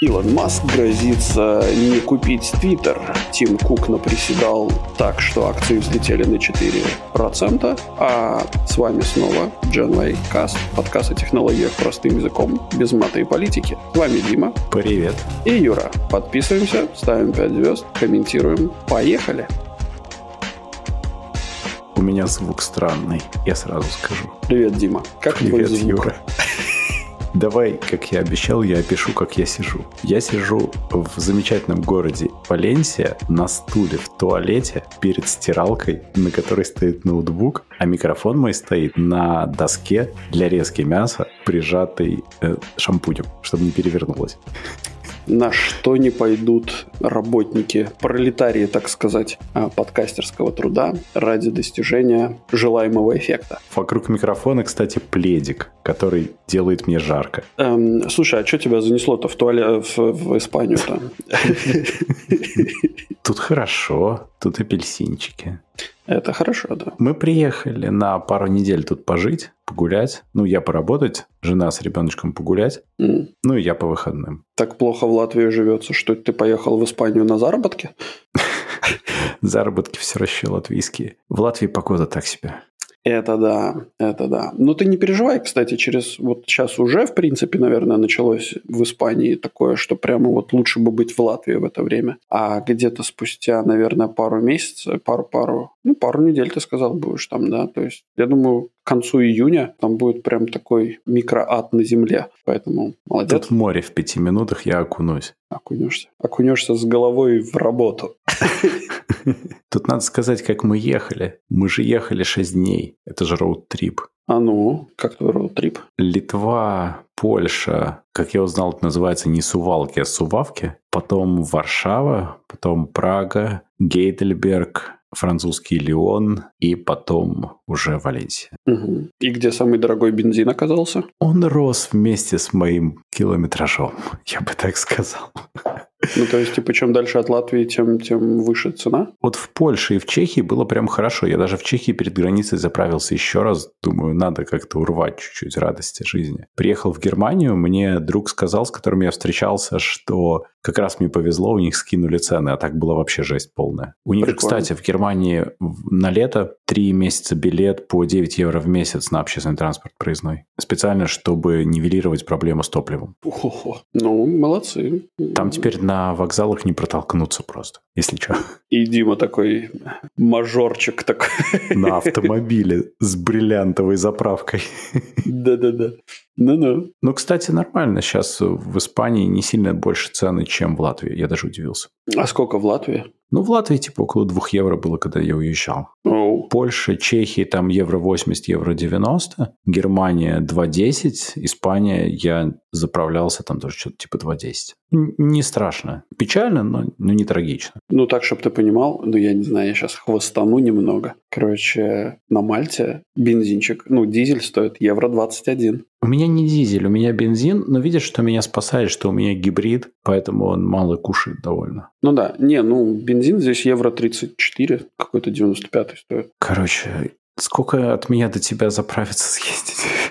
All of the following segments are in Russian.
Илон Маск грозится не купить Твиттер. Тим Кук наприседал так, что акции взлетели на 4%. А с вами снова Genway Cast, подкаст о технологиях простым языком, без мата и политики. С вами Дима. Привет. И Юра. Подписываемся, ставим 5 звезд, комментируем. Поехали! У меня звук странный, я сразу скажу. Привет, Дима. Как Привет, твой звук? Юра. Давай, как я обещал, я опишу, как я сижу. Я сижу в замечательном городе Валенсия на стуле в туалете перед стиралкой, на которой стоит ноутбук, а микрофон мой стоит на доске для резки мяса, прижатой э, шампунем, чтобы не перевернулось на что не пойдут работники, пролетарии, так сказать, а, подкастерского труда ради достижения желаемого эффекта. Вокруг микрофона, кстати, пледик, который делает мне жарко. Эм, слушай, а что тебя занесло-то в туалет в, в Испанию-то? Тут хорошо, тут апельсинчики. Это хорошо, да. Мы приехали на пару недель тут пожить, погулять. Ну, я поработать, жена с ребеночком погулять. Mm. Ну, и я по выходным. Так плохо в Латвии живется, что ты поехал в Испанию на заработки? Заработки все равно латвийские. В Латвии погода так себе. Это да, это да. Но ты не переживай, кстати, через вот сейчас уже, в принципе, наверное, началось в Испании такое, что прямо вот лучше бы быть в Латвии в это время. А где-то спустя, наверное, пару месяцев, пару-пару, ну, пару недель, ты сказал, будешь там, да. То есть, я думаю, к концу июня там будет прям такой микроад на земле. Поэтому молодец. Тут море в пяти минутах, я окунусь. Окунешься. Окунешься с головой в работу. Тут надо сказать, как мы ехали. Мы же ехали 6 дней. Это же роуд-трип. А ну, как твой роуд-трип? Литва, Польша, как я узнал, это называется не Сувалки, а Сувавки. Потом Варшава, потом Прага, Гейдельберг, французский Лион и потом уже Валенсия. Угу. И где самый дорогой бензин оказался? Он рос вместе с моим километражом, я бы так сказал. Ну, то есть, типа, чем дальше от Латвии, тем, тем выше цена? Вот в Польше и в Чехии было прям хорошо. Я даже в Чехии перед границей заправился еще раз. Думаю, надо как-то урвать чуть-чуть радости жизни. Приехал в Германию, мне друг сказал, с которым я встречался, что как раз мне повезло, у них скинули цены, а так была вообще жесть полная. У них, Прикольно. кстати, в Германии на лето 3 месяца билет по 9 евро в месяц на общественный транспорт проездной. Специально, чтобы нивелировать проблему с топливом. Ого. Ну, молодцы. Там теперь на вокзалах не протолкнуться просто, если что. И Дима такой мажорчик такой. На автомобиле с бриллиантовой заправкой. Да-да-да. Ну-ну. Ну, кстати, нормально. Сейчас в Испании не сильно больше цены, чем в Латвии. Я даже удивился. А сколько в Латвии? Ну, в Латвии типа около 2 евро было, когда я уезжал. Oh. Польша, Чехия там евро 80, евро 90. Германия 2,10. Испания я заправлялся там тоже что-то типа 2,10. Не страшно. Печально, но, но не трагично. Ну, так, чтобы ты понимал, ну, я не знаю, я сейчас хвостану немного. Короче, на Мальте бензинчик, ну, дизель стоит евро 21. У меня не дизель, у меня бензин, но видишь, что меня спасает, что у меня гибрид, поэтому он мало кушает довольно. Ну да, не, ну бензин здесь евро 34, какой-то 95 стоит. Короче, сколько от меня до тебя заправиться съездить?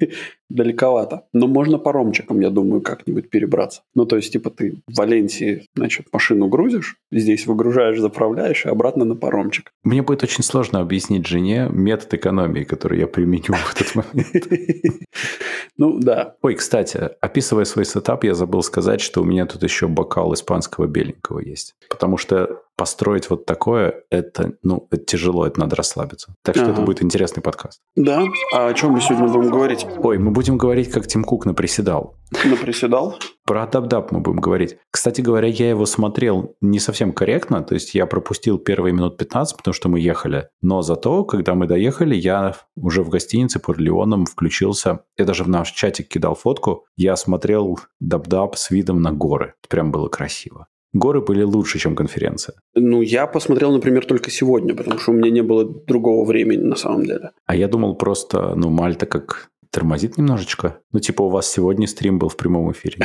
далековато. Но можно паромчиком, я думаю, как-нибудь перебраться. Ну, то есть, типа, ты в Валенсии, значит, машину грузишь, здесь выгружаешь, заправляешь, и обратно на паромчик. Мне будет очень сложно объяснить жене метод экономии, который я применю в этот момент. Ну, да. Ой, кстати, описывая свой сетап, я забыл сказать, что у меня тут еще бокал испанского беленького есть. Потому что построить вот такое, это, ну, это тяжело, это надо расслабиться. Так что ага. это будет интересный подкаст. Да. А о чем мы сегодня будем говорить? Ой, мы будем говорить, как Тим Кук наприседал. Наприседал? Про DubDub мы будем говорить. Кстати говоря, я его смотрел не совсем корректно, то есть я пропустил первые минут 15, потому что мы ехали. Но зато, когда мы доехали, я уже в гостинице под Леоном включился. Я даже в наш чатик кидал фотку. Я смотрел DubDub с видом на горы. Это прям было красиво горы были лучше, чем конференция? Ну, я посмотрел, например, только сегодня, потому что у меня не было другого времени на самом деле. А я думал просто, ну, Мальта как тормозит немножечко. Ну, типа, у вас сегодня стрим был в прямом эфире.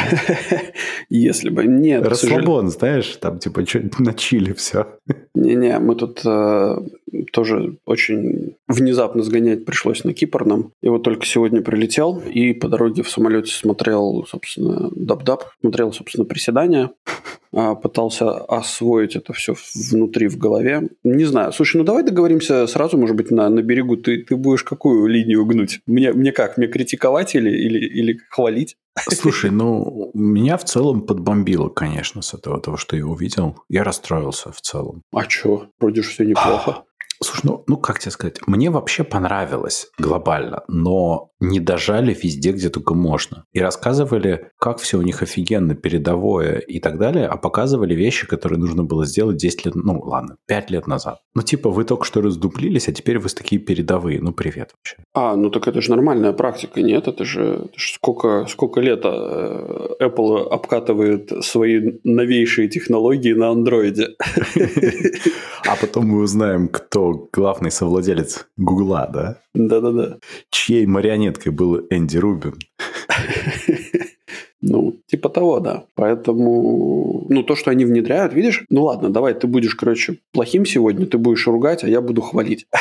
Если бы. Нет. Расслабон, знаешь, там, типа, на chill е все. Не-не, мы тут э, тоже очень внезапно сгонять пришлось на Кипр нам. И вот только сегодня прилетел и по дороге в самолете смотрел, собственно, dub-dub, смотрел, собственно, приседания. А, пытался освоить это все внутри в голове. Не знаю. Слушай, ну давай договоримся сразу, может быть, на, на берегу. Ты, ты будешь какую линию гнуть? Мне, мне как? Мне критиковать или, или, или хвалить? Слушай, ну, меня в целом подбомбило, конечно, с этого того, что я увидел. Я расстроился в целом. А что? Вроде же все неплохо. Слушай, ну, ну как тебе сказать, мне вообще понравилось глобально, но не дожали везде, где только можно. И рассказывали, как все у них офигенно, передовое и так далее, а показывали вещи, которые нужно было сделать 10 лет, ну ладно, 5 лет назад. Ну типа вы только что раздуплились, а теперь вы такие передовые. Ну привет вообще. А, ну так это же нормальная практика, нет? Это же, это же сколько, сколько лет э, Apple обкатывает свои новейшие технологии на андроиде. А потом мы узнаем, кто главный совладелец Гугла, да? Да-да-да. Чьей марионеткой был Энди Рубин? Ну, типа того, да. Поэтому, ну, то, что они внедряют, видишь, ну ладно, давай, ты будешь, короче, плохим сегодня, ты будешь ругать, а я буду хвалить.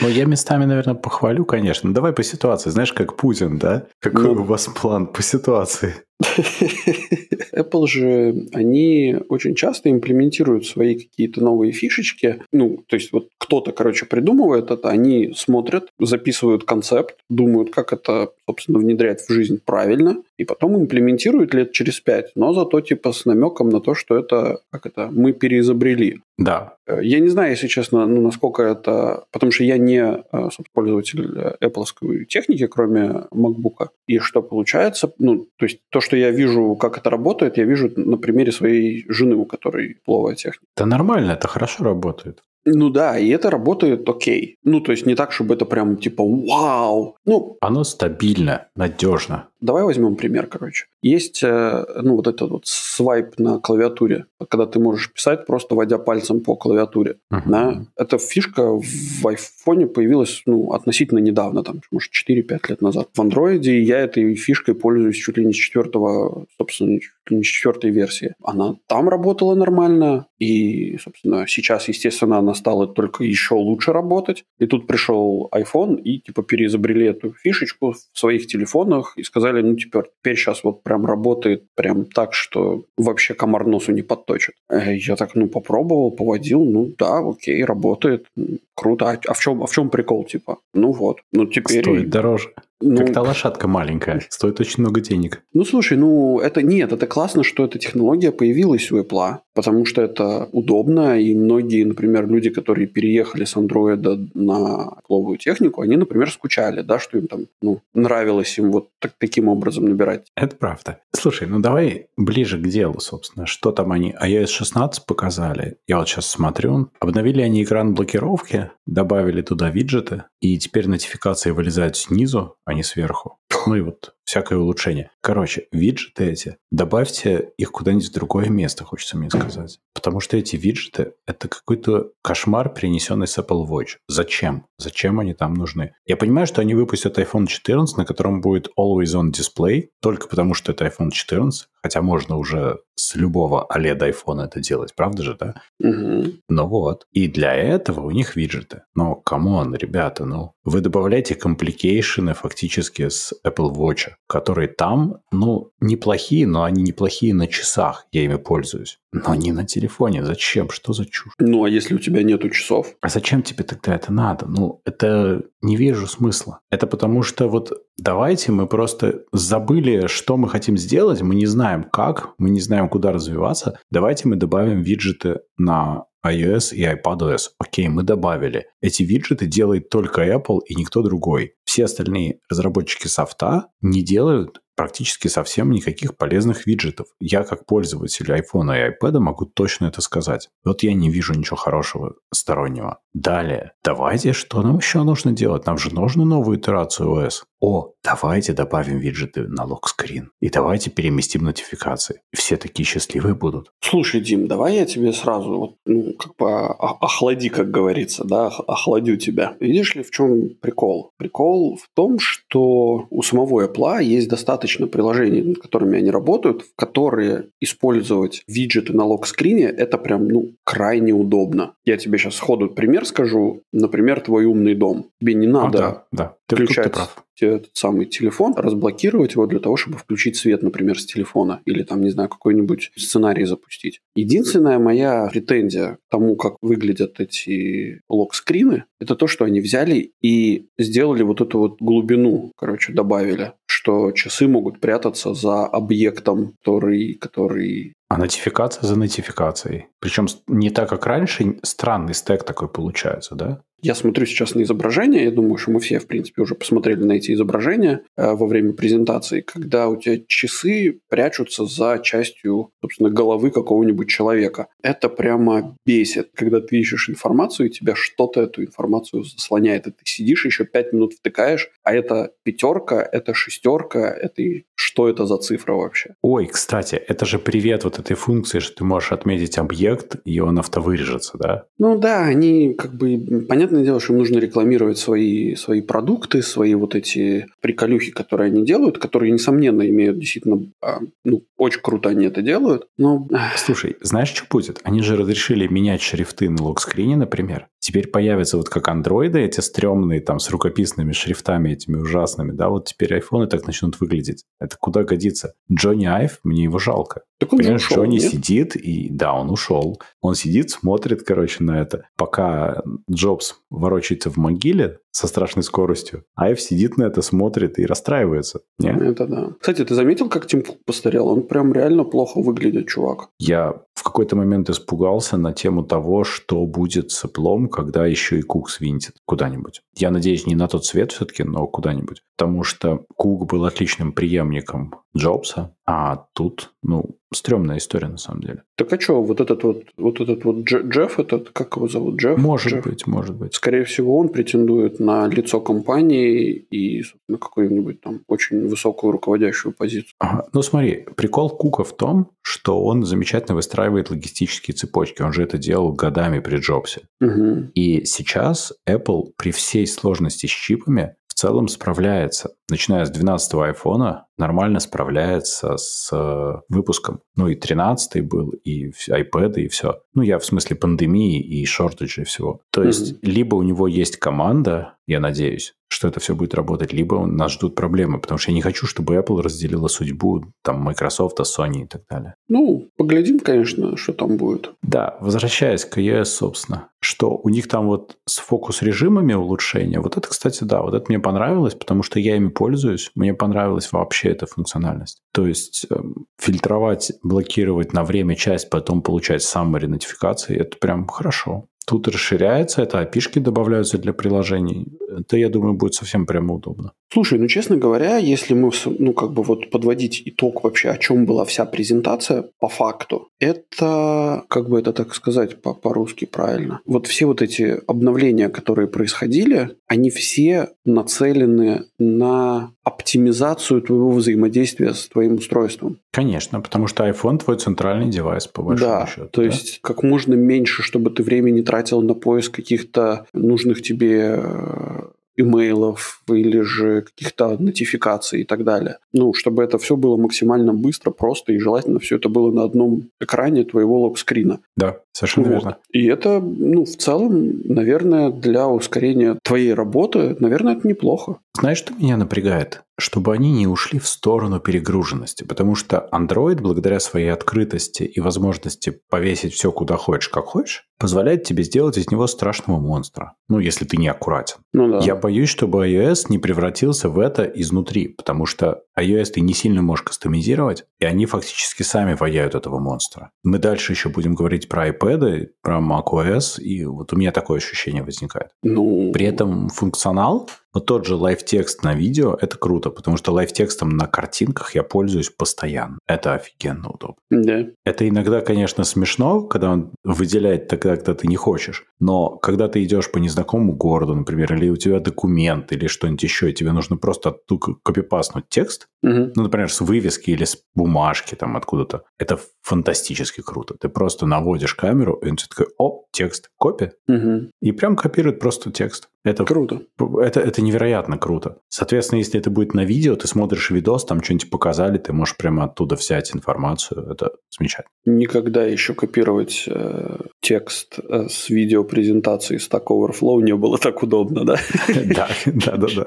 Ну, я местами, наверное, похвалю, конечно. Давай по ситуации. Знаешь, как Путин, да? Какой ну, у вас план по ситуации? Apple же, они очень часто имплементируют свои какие-то новые фишечки. Ну, то есть вот кто-то, короче, придумывает это, они смотрят, записывают концепт, думают, как это, собственно, внедрять в жизнь правильно, и потом имплементируют лет через пять, но зато типа с намеком на то, что это, как это, мы переизобрели. Да. Э, я не знаю, если честно, ну, насколько это... Потому что я не э, пользователь Apple техники, кроме MacBook. И что получается? Ну, то есть то, что я вижу, как это работает, я вижу на примере своей жены, у которой пловая техника. Да нормально, это хорошо работает. Ну да, и это работает окей. Ну, то есть не так, чтобы это прям типа вау. Ну, Оно стабильно, надежно. Давай возьмем пример, короче. Есть, э, ну, вот этот вот свайп на клавиатуре, когда ты можешь писать, просто водя пальцем по клавиатуре. Uh-huh. Да? Эта фишка в айфоне появилась, ну, относительно недавно, там, может, 4-5 лет назад. В андроиде я этой фишкой пользуюсь чуть ли не с четвертого, собственно, чуть ли не с четвертой версии. Она там работала нормально, и, собственно, сейчас, естественно, она стала только еще лучше работать. И тут пришел iPhone и, типа, переизобрели эту фишечку в своих телефонах и сказали, ну, теперь, теперь сейчас вот прям работает прям так, что вообще комар носу не подточит. Э, я так, ну, попробовал, поводил, ну, да, окей, работает, круто. А, а в чем, а в чем прикол, типа? Ну вот, ну теперь... Стоит дороже. Ну, Как-то лошадка маленькая, стоит очень много денег. Ну, слушай, ну, это нет, это классно, что эта технология появилась у Apple, потому что это удобно, и многие, например, люди, которые переехали с Android на Apple технику, они, например, скучали, да, что им там, ну, нравилось им вот так, таким образом набирать. Это правда. Слушай, ну давай ближе к делу, собственно. Что там они? iOS 16 показали. Я вот сейчас смотрю. Обновили они экран блокировки, добавили туда виджеты, и теперь нотификации вылезают снизу, а не сверху. Ну и вот всякое улучшение. Короче, виджеты эти, добавьте их куда-нибудь в другое место, хочется мне сказать. Потому что эти виджеты — это какой-то кошмар, принесенный с Apple Watch. Зачем? Зачем они там нужны? Я понимаю, что они выпустят iPhone 14, на котором будет Always On Display, только потому что это iPhone 14, хотя можно уже с любого OLED iPhone это делать, правда же, да? Угу. Ну вот. И для этого у них виджеты. Но, come on, ребята, ну, вы добавляете complication ы фактически с Apple Watch, которые там, ну, неплохие, но они неплохие на часах, я ими пользуюсь. Но не на телефоне. Зачем? Что за чушь? Ну, а если у тебя нету часов? А зачем тебе тогда это надо? Ну, это не вижу смысла. Это потому что вот давайте мы просто забыли, что мы хотим сделать, мы не знаем как, мы не знаем, куда развиваться. Давайте мы добавим виджеты на iOS и iPadOS. Окей, мы добавили. Эти виджеты делает только Apple и никто другой. Все остальные разработчики софта не делают практически совсем никаких полезных виджетов. Я как пользователь iPhone и iPad могу точно это сказать. Вот я не вижу ничего хорошего стороннего. Далее, давайте, что нам еще нужно делать? Нам же нужно новую итерацию OS. О, давайте добавим виджеты на локскрин. И давайте переместим нотификации. Все такие счастливые будут. Слушай, Дим, давай я тебе сразу, вот, ну, как бы охлади, как говорится, да, охладю тебя. Видишь ли, в чем прикол? Прикол в том, что у самого Apple есть достаточно достаточно приложений, над которыми они работают, в которые использовать виджеты на лог-скрине, это прям, ну, крайне удобно. Я тебе сейчас сходу пример скажу. Например, твой умный дом. Тебе не надо а, да, да. Включать ты прав этот самый телефон, разблокировать его для того, чтобы включить свет, например, с телефона или там, не знаю, какой-нибудь сценарий запустить. Единственная моя претензия к тому, как выглядят эти лог-скрины, это то, что они взяли и сделали вот эту вот глубину, короче, добавили, что часы могут прятаться за объектом, который, который а нотификация за нотификацией. Причем не так, как раньше, странный стек такой получается, да? Я смотрю сейчас на изображение, я думаю, что мы все, в принципе, уже посмотрели на эти изображения э, во время презентации, когда у тебя часы прячутся за частью, собственно, головы какого-нибудь человека. Это прямо бесит, когда ты ищешь информацию, и тебя что-то эту информацию заслоняет, и ты сидишь еще пять минут втыкаешь, а это пятерка, это шестерка, это что это за цифра вообще? Ой, кстати, это же привет вот этой функции, что ты можешь отметить объект, и он автовырежется, да? Ну да, они как бы, понятно, понятное дело, что им нужно рекламировать свои, свои продукты, свои вот эти приколюхи, которые они делают, которые, несомненно, имеют действительно, а, ну, очень круто они это делают, но... Слушай, знаешь, что будет? Они же разрешили менять шрифты на логскрине, например. Теперь появятся вот как андроиды эти стрёмные, там, с рукописными шрифтами этими ужасными, да, вот теперь айфоны так начнут выглядеть. Это куда годится? Джонни Айв, мне его жалко. Так он Понимаешь, Джонни нет? сидит, и да, он ушел. Он сидит, смотрит, короче, на это. Пока Джобс ворочается в могиле со страшной скоростью, Айв сидит на это, смотрит и расстраивается. Не? Это да. Кстати, ты заметил, как Тим Кук постарел? Он прям реально плохо выглядит, чувак. Я в какой-то момент испугался на тему того, что будет с Apple, когда еще и Кук свинтит куда-нибудь. Я надеюсь, не на тот свет все-таки, но куда-нибудь. Потому что Кук был отличным преемником Джобса, а тут, ну, стрёмная история на самом деле. Так а что, вот этот вот, вот этот вот Джефф, этот, как его зовут, Джефф? Может Джефф? быть, может быть. Скорее всего, он претендует на лицо компании и на какую-нибудь там очень высокую руководящую позицию. Ага. Ну смотри, прикол Кука в том, что он замечательно выстраивает логистические цепочки. Он же это делал годами при Джобсе. Угу. И сейчас Apple при всей сложности с чипами в целом справляется. Начиная с 12 айфона нормально справляется с э, выпуском. Ну и 13 был, и iPad, и все. Ну я в смысле пандемии и шортеджи и всего. То mm-hmm. есть либо у него есть команда, я надеюсь, что это все будет работать, либо нас ждут проблемы, потому что я не хочу, чтобы Apple разделила судьбу там Microsoft, Sony и так далее. Ну, поглядим, конечно, что там будет. Да, возвращаясь к iOS, собственно, что у них там вот с фокус-режимами улучшения, вот это, кстати, да, вот это мне понравилось, потому что я ими пользуюсь, мне понравилась вообще эта функциональность. То есть э, фильтровать, блокировать на время часть, потом получать summary нотификации, это прям хорошо. Тут расширяется, это опишки добавляются для приложений. Это, я думаю, будет совсем прямо удобно. Слушай, ну, честно говоря, если мы, ну, как бы вот подводить итог вообще, о чем была вся презентация, по факту, это, как бы это так сказать по- по-русски правильно, вот все вот эти обновления, которые происходили, они все нацелены на оптимизацию твоего взаимодействия с твоим устройством. Конечно, потому что iPhone твой центральный девайс, по большому да, счету. То да? есть как можно меньше, чтобы ты времени тратил на поиск каких-то нужных тебе э, имейлов или же каких-то нотификаций и так далее. Ну, чтобы это все было максимально быстро, просто и желательно все это было на одном экране твоего лог-скрина. Да, совершенно вот. верно. И это, ну, в целом, наверное, для ускорения твоей работы, наверное, это неплохо. Знаешь, что меня напрягает? Чтобы они не ушли в сторону перегруженности, потому что Android, благодаря своей открытости и возможности повесить все куда хочешь, как хочешь, позволяет тебе сделать из него страшного монстра. Ну, если ты не аккуратен. Ну да. Я боюсь, чтобы iOS не превратился в это изнутри, потому что iOS ты не сильно можешь кастомизировать, и они фактически сами ваяют этого монстра. Мы дальше еще будем говорить про iPad, про macOS, и вот у меня такое ощущение возникает. Ну... При этом функционал но тот же Live Text на видео – это круто, потому что Live Text ом на картинках я пользуюсь постоянно. Это офигенно удобно. Да. Это иногда, конечно, смешно, когда он выделяет тогда, когда ты не хочешь. Но когда ты идешь по незнакомому городу, например, или у тебя документ, или что-нибудь еще, и тебе нужно просто оттуда копипаснуть текст, угу. ну, например, с вывески или с бумажки там откуда-то, это фантастически круто. Ты просто наводишь камеру, и он тебе такой, о, текст, копия, угу. и прям копирует просто текст. Это Круто. Это, это невероятно круто. Соответственно, если это будет на видео, ты смотришь видос, там что-нибудь показали, ты можешь прямо оттуда взять информацию. Это замечательно. Никогда еще копировать э, текст э, с видеопрезентации Stack Overflow не было так удобно, да? Да, да, да, да.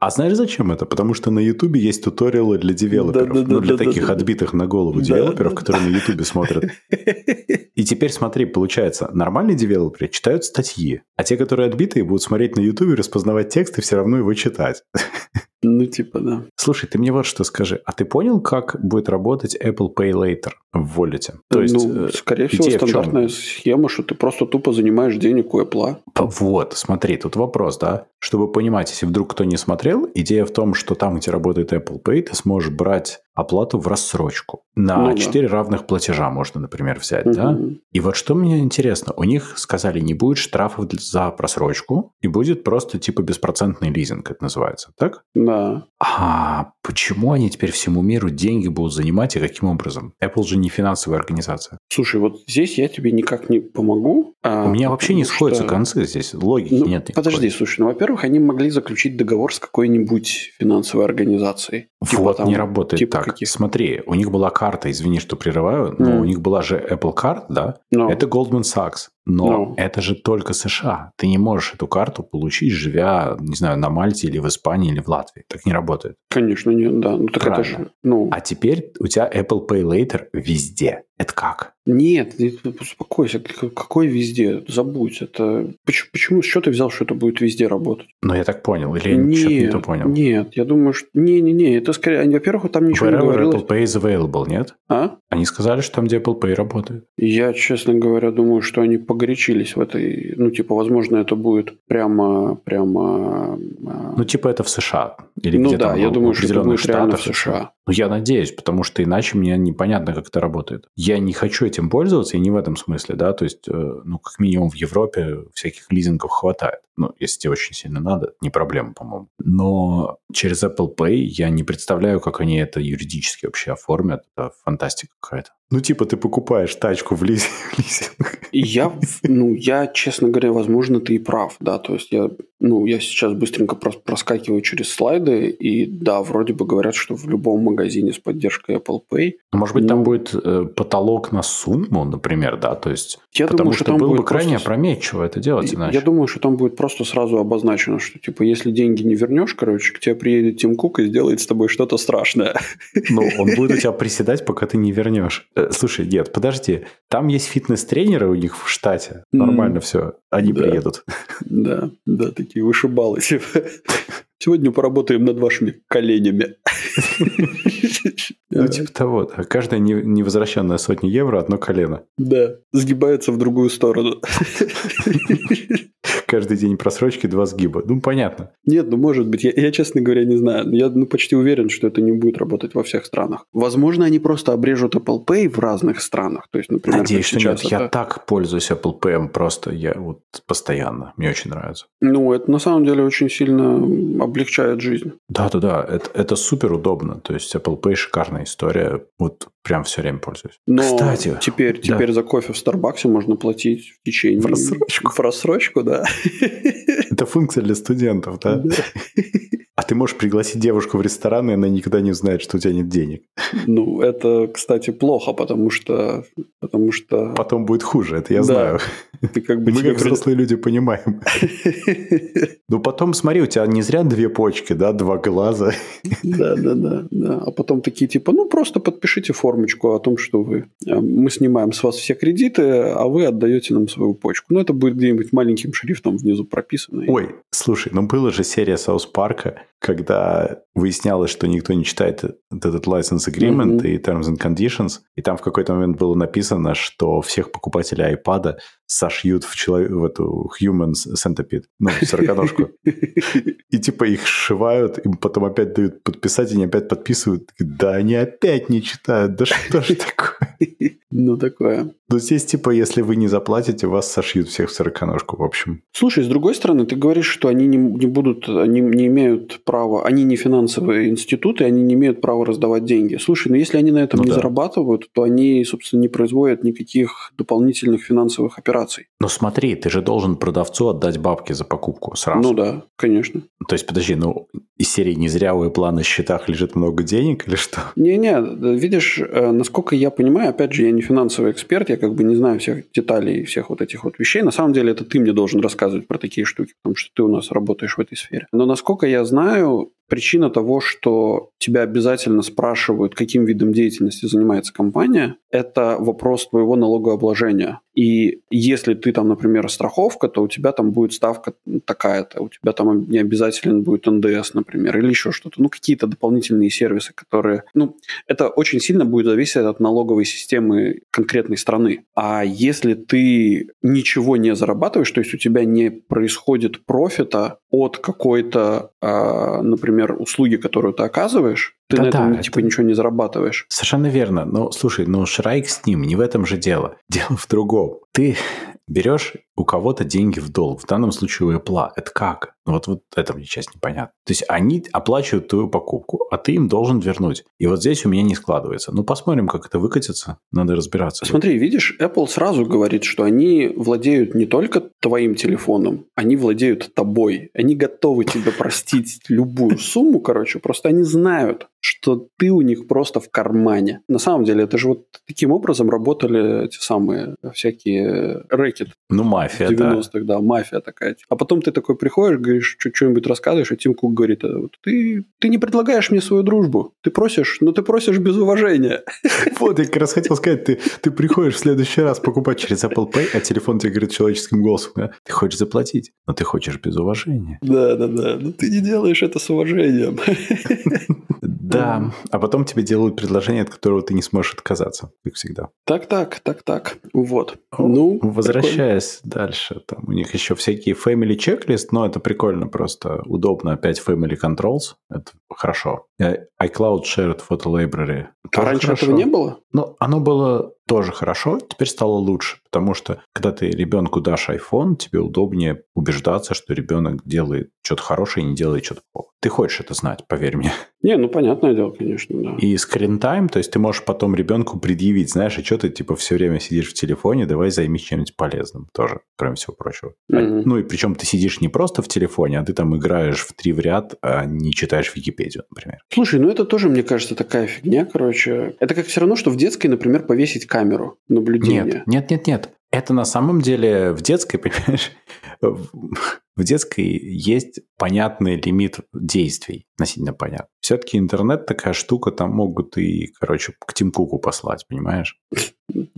А знаешь, зачем это? Потому что на Ютубе есть туториалы для девелоперов. Да, да, ну, для да, таких да, отбитых на голову девелоперов, да, которые да. на Ютубе смотрят. И теперь смотри, получается, нормальные девелоперы читают статьи, а те, которые отбитые, будут смотреть на Ютубе, распознавать текст и все равно его читать. Ну, типа, да. Слушай, ты мне вот что скажи. А ты понял, как будет работать Apple Pay Later в Wallet? То есть, ну, э, скорее всего, стандартная схема, что ты просто тупо занимаешь денег у Apple. Вот, смотри, тут вопрос, да? Чтобы понимать, если вдруг кто не смотрел, идея в том, что там, где работает Apple Pay, ты сможешь брать оплату в рассрочку. На ну, 4 да. равных платежа можно, например, взять, угу. да? И вот что мне интересно, у них сказали, не будет штрафов за просрочку, и будет просто типа беспроцентный лизинг, это называется, так? Да. А почему они теперь всему миру деньги будут занимать и каким образом? Apple же не финансовая организация. Слушай, вот здесь я тебе никак не помогу. А, у меня вообще не сходятся что... концы здесь, логики ну, нет. Никакой. Подожди, слушай, ну, во-первых, они могли заключить договор с какой-нибудь финансовой организацией. Типа, вот, там, не работает типа так каких? Смотри, у них была карта, извини, что прерываю, но mm. у них была же Apple Card, да? No. Это Goldman Sachs. Но no. это же только США. Ты не можешь эту карту получить, живя, не знаю, на Мальте или в Испании или в Латвии. Так не работает. Конечно, нет, да. Ну, так Правильно. это же, ну... А теперь у тебя Apple Pay Later везде. Это как? Нет, успокойся. Какой везде? Забудь. Это почему, почему? С чего ты взял, что это будет везде работать? Ну, я так понял. Или я нет, не то понял? Нет, я думаю, что... Не-не-не, это скорее... Во-первых, там ничего Wherever не говорилось. Apple Pay is available, нет? А? Они сказали, что там, где Apple Pay работает. Я, честно говоря, думаю, что они погорячились в этой... Ну, типа, возможно, это будет прямо... прямо ну, типа, это в США. Или ну, где да, я думаю, что это будет реально в США. США. Ну, я надеюсь, потому что иначе мне непонятно, как это работает. Я не хочу этим пользоваться, и не в этом смысле, да, то есть, э, ну, как минимум в Европе всяких лизингов хватает. Ну, если тебе очень сильно надо, не проблема, по-моему. Но через Apple Pay я не представляю, как они это юридически вообще оформят. Это фантастика какая-то. Ну, типа, ты покупаешь тачку в лизинг. Я, ну, я, честно говоря, возможно, ты и прав, да, то есть я, ну, я сейчас быстренько проскакиваю через слайды, и да, вроде бы говорят, что в любом магазине с поддержкой Apple Pay. Ну, может быть, но... там будет э, потолок на сумму, например, да, то есть, я потому думаю, что, что там было будет бы крайне просто... опрометчиво это делать иначе. Я думаю, что там будет просто сразу обозначено, что, типа, если деньги не вернешь, короче, к тебе приедет Тим Кук и сделает с тобой что-то страшное. Ну, он будет у тебя приседать, пока ты не вернешь. Э, слушай, нет, подожди, там есть фитнес-тренеры у них в штате, нормально все, они приедут. Да, да, такие вышибалы. Типа. Сегодня поработаем над вашими коленями. Ну, типа того, да. Каждая невозвращенная сотня евро – одно колено. Да, сгибается в другую сторону. Каждый день просрочки два сгиба. Ну, понятно. Нет, ну, может быть. Я, я честно говоря, не знаю. Я ну, почти уверен, что это не будет работать во всех странах. Возможно, они просто обрежут Apple Pay в разных странах. То есть, например, Надеюсь, что нет. Это... Я так пользуюсь Apple Pay просто. Я вот постоянно. Мне очень нравится. Ну, это на самом деле очень сильно облегчает жизнь. Да-да-да. Это, это супер удобно. То есть, Apple Pay шикарная история. Вот прям все время пользуюсь. Но Кстати, теперь, теперь да. за кофе в Старбаксе можно платить в течение... В рассрочку. В рассрочку, да. Это функция для студентов, да? А ты можешь пригласить девушку в ресторан, и она никогда не узнает, что у тебя нет денег. Ну, это, кстати, плохо, потому что... Потому что... Потом будет хуже, это я да. знаю. Ты как бы Мы, как взрослые люди, понимаем. Ну, потом, смотри, у тебя не зря две почки, да, два глаза. Да, да, да, да. А потом такие типа, ну, просто подпишите формочку о том, что вы... Э, мы снимаем с вас все кредиты, а вы отдаете нам свою почку. Ну, это будет где-нибудь маленьким шрифтом внизу прописано. Ой, слушай, ну, была же серия Саус Парка, когда выяснялось, что никто не читает этот license agreement mm-hmm. и terms and conditions, и там в какой-то момент было написано, что всех покупателей iPad сошьют в, человек, в эту human centipede, ну, сороконожку. И типа их сшивают, им потом опять дают подписать, и они опять подписывают. Да они опять не читают, да что ж такое? Ну, такое. Ну, здесь типа, если вы не заплатите, вас сошьют всех в сороконожку, в общем. Слушай, с другой стороны, ты говоришь, что они не, не будут, они не имеют права, они не финансовые институты, они не имеют права раздавать деньги. Слушай, ну если они на этом ну, не да. зарабатывают, то они, собственно, не производят никаких дополнительных финансовых операций. Но смотри, ты же должен продавцу отдать бабки за покупку сразу. Ну да, конечно. То есть, подожди, ну из серии не зря у Apple на счетах лежит много денег или что? Не-не, видишь, э, насколько я понимаю, опять же, я не финансовый эксперт, я как бы не знаю всех деталей всех вот этих вот вещей. На самом деле, это ты мне должен рассказывать про такие штуки, потому что ты у нас работаешь в этой сфере. Но насколько я знаю, Причина того, что тебя обязательно спрашивают, каким видом деятельности занимается компания, это вопрос твоего налогообложения. И если ты там, например, страховка, то у тебя там будет ставка такая-то, у тебя там не обязательно будет НДС, например, или еще что-то. Ну, какие-то дополнительные сервисы, которые... Ну, это очень сильно будет зависеть от налоговой системы конкретной страны. А если ты ничего не зарабатываешь, то есть у тебя не происходит профита от какой-то, э, например, услуги, которую ты оказываешь, ты да, на этом да, типа это... ничего не зарабатываешь. Совершенно верно. Но слушай, ну Шрайк с ним, не в этом же дело. Дело в другом. Ты берешь у кого-то деньги в долг, в данном случае у Apple. Это как? Ну вот, вот это мне часть непонятно. То есть они оплачивают твою покупку, а ты им должен вернуть. И вот здесь у меня не складывается. Ну посмотрим, как это выкатится. Надо разбираться. Смотри, видишь, Apple сразу говорит, что они владеют не только твоим телефоном, они владеют тобой. Они готовы тебе простить любую сумму, короче, просто они знают, что ты у них просто в кармане. На самом деле, это же вот таким образом работали эти самые всякие рэкет. Ну, мафия, 90-х, да. да, мафия такая. А потом ты такой приходишь, говоришь, что-нибудь рассказываешь, а Тим Кук говорит, «А ты, ты не предлагаешь мне свою дружбу. Ты просишь, но ты просишь без уважения. Вот, я как раз хотел сказать, ты, ты приходишь в следующий раз покупать через Apple Pay, а телефон тебе говорит человеческим голосом, да? ты хочешь заплатить, но ты хочешь без уважения. Да, да, да. Но ты не делаешь это с уважением. Да, а потом тебе делают предложение, от которого ты не сможешь отказаться, как всегда. Так, так, так, так. Вот. Ну, возвращаясь прикольно. дальше, там у них еще всякие family checklist, но это прикольно, просто удобно. Опять family controls, это хорошо. Э, iCloud Shared Photo Library. А раньше хорошо. этого не было? Ну, оно было тоже хорошо, теперь стало лучше, потому что когда ты ребенку дашь iPhone, тебе удобнее убеждаться, что ребенок делает что-то хорошее и не делает что-то плохое. Ты хочешь это знать, поверь мне. Не, ну понятное дело, конечно, да. И screen time, то есть ты можешь потом ребенку предъявить, знаешь, а что ты типа все время сидишь в телефоне, давай займись чем-нибудь полезным тоже, кроме всего прочего. Mm-hmm. ну и причем ты сидишь не просто в телефоне, а ты там играешь в три в ряд, а не читаешь Википедию, например. Слушай, ну это тоже, мне кажется, такая фигня, короче. Это как все равно, что в детской, например, повесить камеру наблюдения. Нет, нет, нет, нет. Это на самом деле в детской, понимаешь, в детской есть понятный лимит действий, относительно понятно. Все-таки интернет такая штука, там могут и, короче, к Тим Куку послать, понимаешь?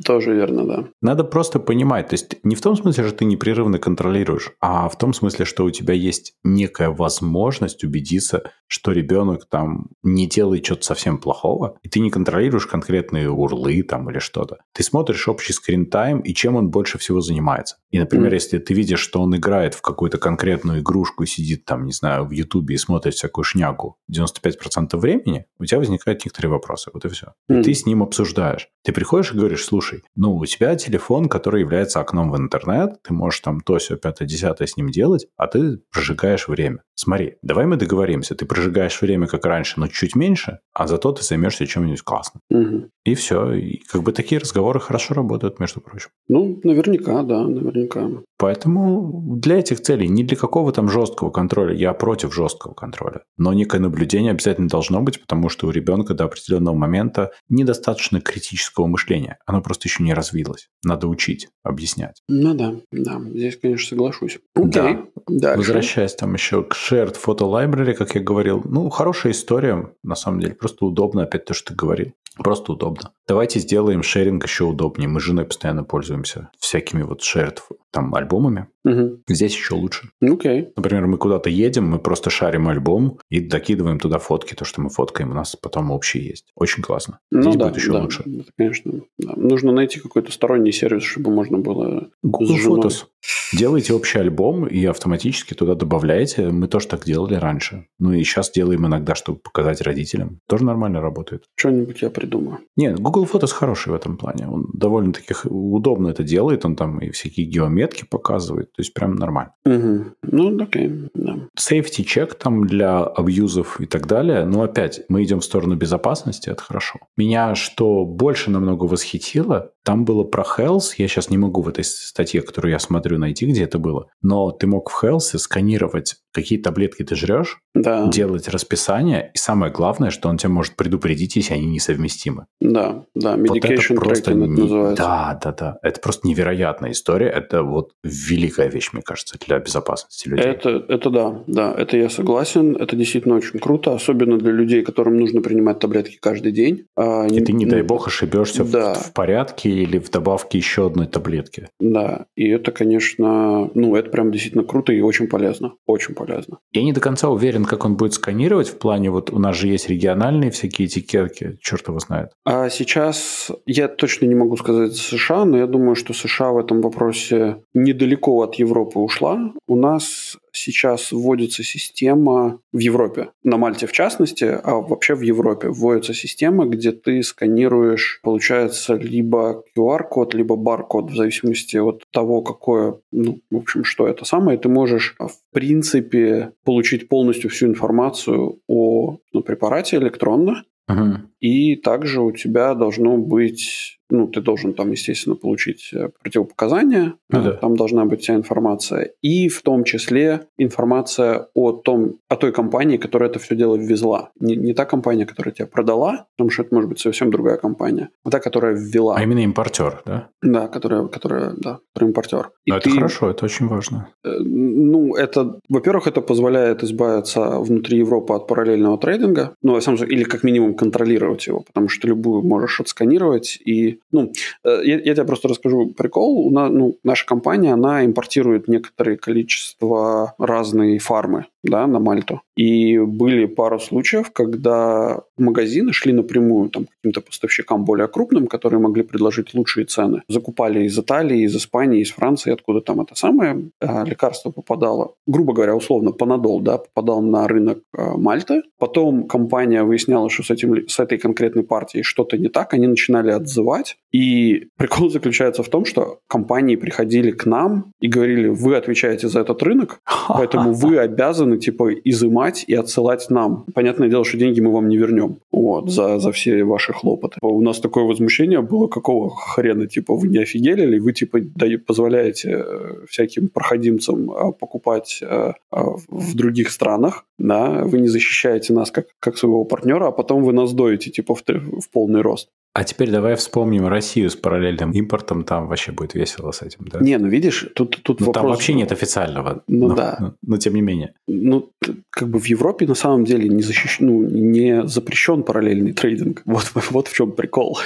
Тоже верно, да. Надо просто понимать, то есть не в том смысле, что ты непрерывно контролируешь, а в том смысле, что у тебя есть некая возможность убедиться, что ребенок там не делает что-то совсем плохого, и ты не контролируешь конкретные урлы там или что-то. Ты смотришь общий скрин-тайм и чем он больше всего занимается. И, например, mm. если ты видишь, что он играет в какую-то конкретную игрушку и сидит там, не знаю, в Ютубе и смотрит всякую шнягу 95% времени, у тебя возникают некоторые вопросы. Вот и все. Mm. И ты с ним обсуждаешь. Ты приходишь и говоришь, слушай, ну, у тебя телефон, который является окном в интернет, ты можешь там то, все, пятое, десятое с ним делать, а ты прожигаешь время. Смотри, давай мы договоримся, ты прожигаешь время как раньше, но чуть меньше, а зато ты займешься чем-нибудь классным. Угу. И все. И как бы такие разговоры хорошо работают, между прочим. Ну, наверняка, да, наверняка. Поэтому для этих целей, не для какого там жесткого контроля, я против жесткого контроля. Но некое наблюдение обязательно должно быть, потому что у ребенка до определенного момента недостаточно критического мышления. Оно просто еще не развилось. Надо учить, объяснять. Ну да, да, здесь, конечно, соглашусь. Окей. Да. Возвращаясь там еще к Shared Photo Library, как я говорил, ну, хорошая история, на самом деле, просто удобно, опять то, что ты говорил. Просто удобно. Давайте сделаем шеринг еще удобнее. Мы с женой постоянно пользуемся всякими вот шерд там альбомами. Угу. Здесь еще лучше. Окей. Okay. Например, мы куда-то едем, мы просто шарим альбом и докидываем туда фотки, то, что мы фоткаем, у нас потом общие есть. Очень классно. Ну, Здесь да, будет еще да, лучше. Это, конечно. Да. Нужно найти какой-то сторонний сервис, чтобы можно было Google Photos. Делайте общий альбом и автоматически туда добавляете. Мы тоже так делали раньше. Ну и сейчас делаем иногда, чтобы показать родителям. Тоже нормально работает. Что-нибудь я придумаю. Нет, Google Photos хороший в этом плане. Он довольно-таки удобно это делает. Он там и всякие геометки показывает. То есть прям нормально. Угу. Ну, окей, да. Safety check там для абьюзов и так далее. Но опять, мы идем в сторону безопасности, это хорошо. Меня что больше намного восхитило, там было про Health. Я сейчас не могу в этой статье, которую я смотрю, найти, где это было. Но ты мог в Health сканировать, какие таблетки ты жрешь, Да, делать расписание, и самое главное, что он тебя может предупредить, если они несовместимы. да, да. Вот Medication tracking это не- называется. Да, да, да. Это просто невероятная история. Это вот великая вещь, мне кажется, для безопасности людей. Это, это да, да, это я согласен. Это действительно очень круто, особенно для людей, которым нужно принимать таблетки каждый день. А, И ты, не дай бог, ошибешься в- да. в, порядке или в добавке еще одной таблетки. Да, и это, конечно, ну, это прям действительно круто и очень полезно. Очень полезно. Я не до конца уверен, как он будет сканировать в плане, вот у нас же есть региональные всякие этикетки, черт его знает. А сейчас я точно не могу сказать за США, но я думаю, что США в этом вопросе недалеко от Европы ушла. У нас сейчас вводится система в Европе, на Мальте в частности, а вообще в Европе вводится система, где ты сканируешь, получается, либо QR-код, либо бар-код, в зависимости от того, какое, ну, в общем, что это самое. Ты можешь, в принципе, получить полностью всю информацию о ну, препарате электронно, Мгм. и также у тебя должно быть, ну, ты должен там, естественно, получить э, противопоказания, Ну э, да. там должна быть вся информация, и в том числе информация о том, о той компании, которая это все дело ввезла. Не, не та компания, которая тебя продала, потому что это может быть совсем другая компания, а та, которая ввела. А именно импортер, да? Да, которая, которая, да, которая импортер. И Но это ты- хорошо, это очень важно. Э, Ну, это, во-первых, это позволяет избавиться внутри Европы от параллельного трейдинга, ну, деле, или как минимум контролировать его, потому что любую можешь отсканировать. И, ну, э, я, я тебе просто расскажу прикол. У нас, ну, наша компания, она импортирует некоторое количество разной фармы, да, на Мальту. И были пару случаев, когда магазины шли напрямую там, каким-то поставщикам более крупным, которые могли предложить лучшие цены. Закупали из Италии, из Испании, из Франции, откуда там это самое а, лекарство попадало. Грубо говоря, условно, панадол, да, попадал на рынок а, Мальты. Потом компания выясняла, что с, этим, с этой конкретной партией что-то не так, они начинали отзывать. И прикол заключается в том, что компании приходили к нам и говорили, вы отвечаете за этот рынок, Поэтому вы обязаны, типа, изымать и отсылать нам. Понятное дело, что деньги мы вам не вернем. Вот, за, за все ваши хлопоты. У нас такое возмущение было, какого хрена, типа, вы не офигели ли? Вы, типа, даё- позволяете э, всяким проходимцам э, покупать э, в других странах, да, вы не защищаете нас как, как своего партнера, а потом вы нас доите, типа, в, в полный рост. А теперь давай вспомним Россию с параллельным импортом, там вообще будет весело с этим, да? Не, ну видишь, тут, тут Ну, вопрос... там вообще нет официального. Ну но, да. Но, но тем не менее. Ну, как бы в Европе на самом деле не, защищ... ну, не запрещен параллельный трейдинг. Вот, вот в чем прикол.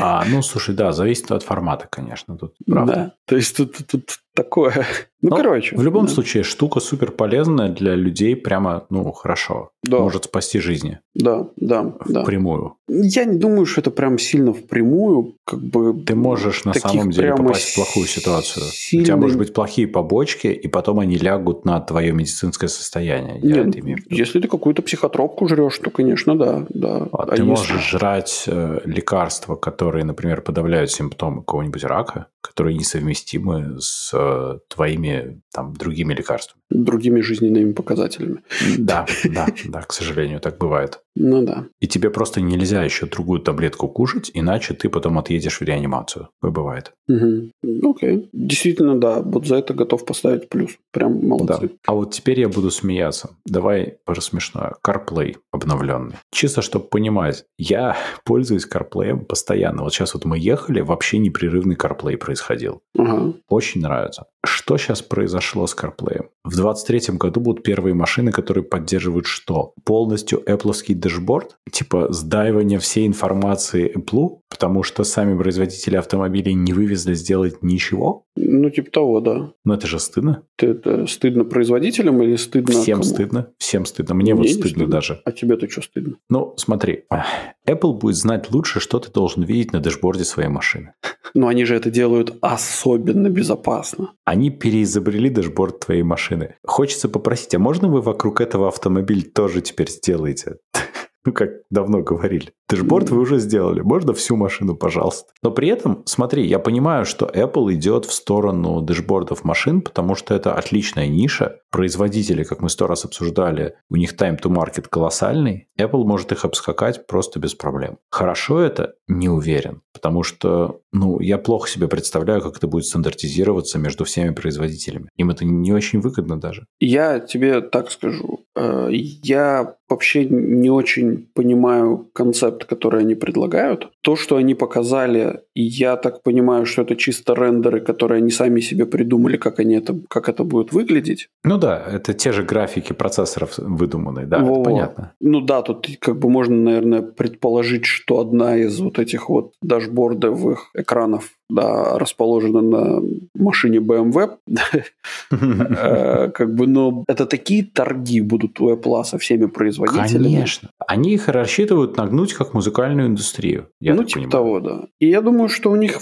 А, ну, слушай, да, зависит от формата, конечно, тут правда. Да. То есть тут, тут такое. Ну, Но короче. В любом да. случае, штука супер полезная для людей, прямо, ну, хорошо. Да. Может спасти жизни Да, да, да. впрямую. Я не думаю, что это прям сильно впрямую, как бы... Ты можешь на самом деле попасть в плохую ситуацию. У сильно- тебя может быть плохие побочки, и потом они лягут на твое медицинское состояние. Я Не, это имею в виду. Если ты какую-то психотропку жрешь, то, конечно, да. да. А А ты если- можешь жрать э, лекарства, которые, например, подавляют симптомы какого-нибудь рака, которые несовместимы с э, твоими там другими лекарствами. Другими жизненными показателями. Да, да, да, к сожалению, так бывает. Ну да. И тебе просто нельзя еще другую таблетку кушать, иначе ты потом отъедешь в реанимацию. Бывает. Ну, Окей. Действительно, да. Вот за это готов поставить плюс. Прям Да. молодцы. А вот теперь я буду смеяться. Давай смешное. CarPlay обновленный. Чисто, чтобы понимать, я пользуюсь CarPlay постоянно. Вот сейчас вот мы ехали, вообще непрерывный CarPlay происходил. Ага. Очень нравится. Что сейчас произошло с CarPlay? В 23 году будут первые машины, которые поддерживают что? Полностью Apple dashboard? Типа сдаивание всей информации Apple? Потому что сами производители автомобилей не вывезли сделать ничего? Ну, типа того, да. Ну это же стыдно. Ты это стыдно производителям или стыдно Всем кому? стыдно. Всем стыдно. Мне, вот не стыдно, даже. А тебе-то что стыдно? Ну, смотри. Apple будет знать лучше, что ты должен видеть на dashboard е своей машины. Но они же это делают особенно безопасно. Они переизобрели dashboard твоей машины. Хочется попросить, а можно вы вокруг этого автомобиль тоже теперь сделаете? Ну, как давно говорили. Dashboard вы уже сделали. Можно всю машину, пожалуйста. Но при этом, смотри, я понимаю, что Apple идет в сторону dashboard ов машин, потому что это отличная ниша. Производители, как мы сто раз обсуждали, у них time to market колоссальный. Apple может их обскакать просто без проблем. Хорошо это? Не уверен. Потому что, ну, я плохо себе представляю, как это будет стандартизироваться между всеми производителями. Им это не очень выгодно даже. Я тебе так скажу. Э, я вообще не очень понимаю концепт, который они предлагают. То, что они показали, и я так понимаю, что это чисто рендеры, которые они сами себе придумали, как, они это, как это будет выглядеть. Ну да, это те же графики процессоров выдуманные, да, Во-во. это понятно. Ну да, тут как бы можно, наверное, предположить, что одна из вот этих вот дашбордовых экранов да, расположена на машине BMW. Э, как бы, но это такие торги будут у Apple со всеми производителями. Конечно. Они их рассчитывают нагнуть как музыкальную индустрию. ну, типа того, да. И я думаю, что у них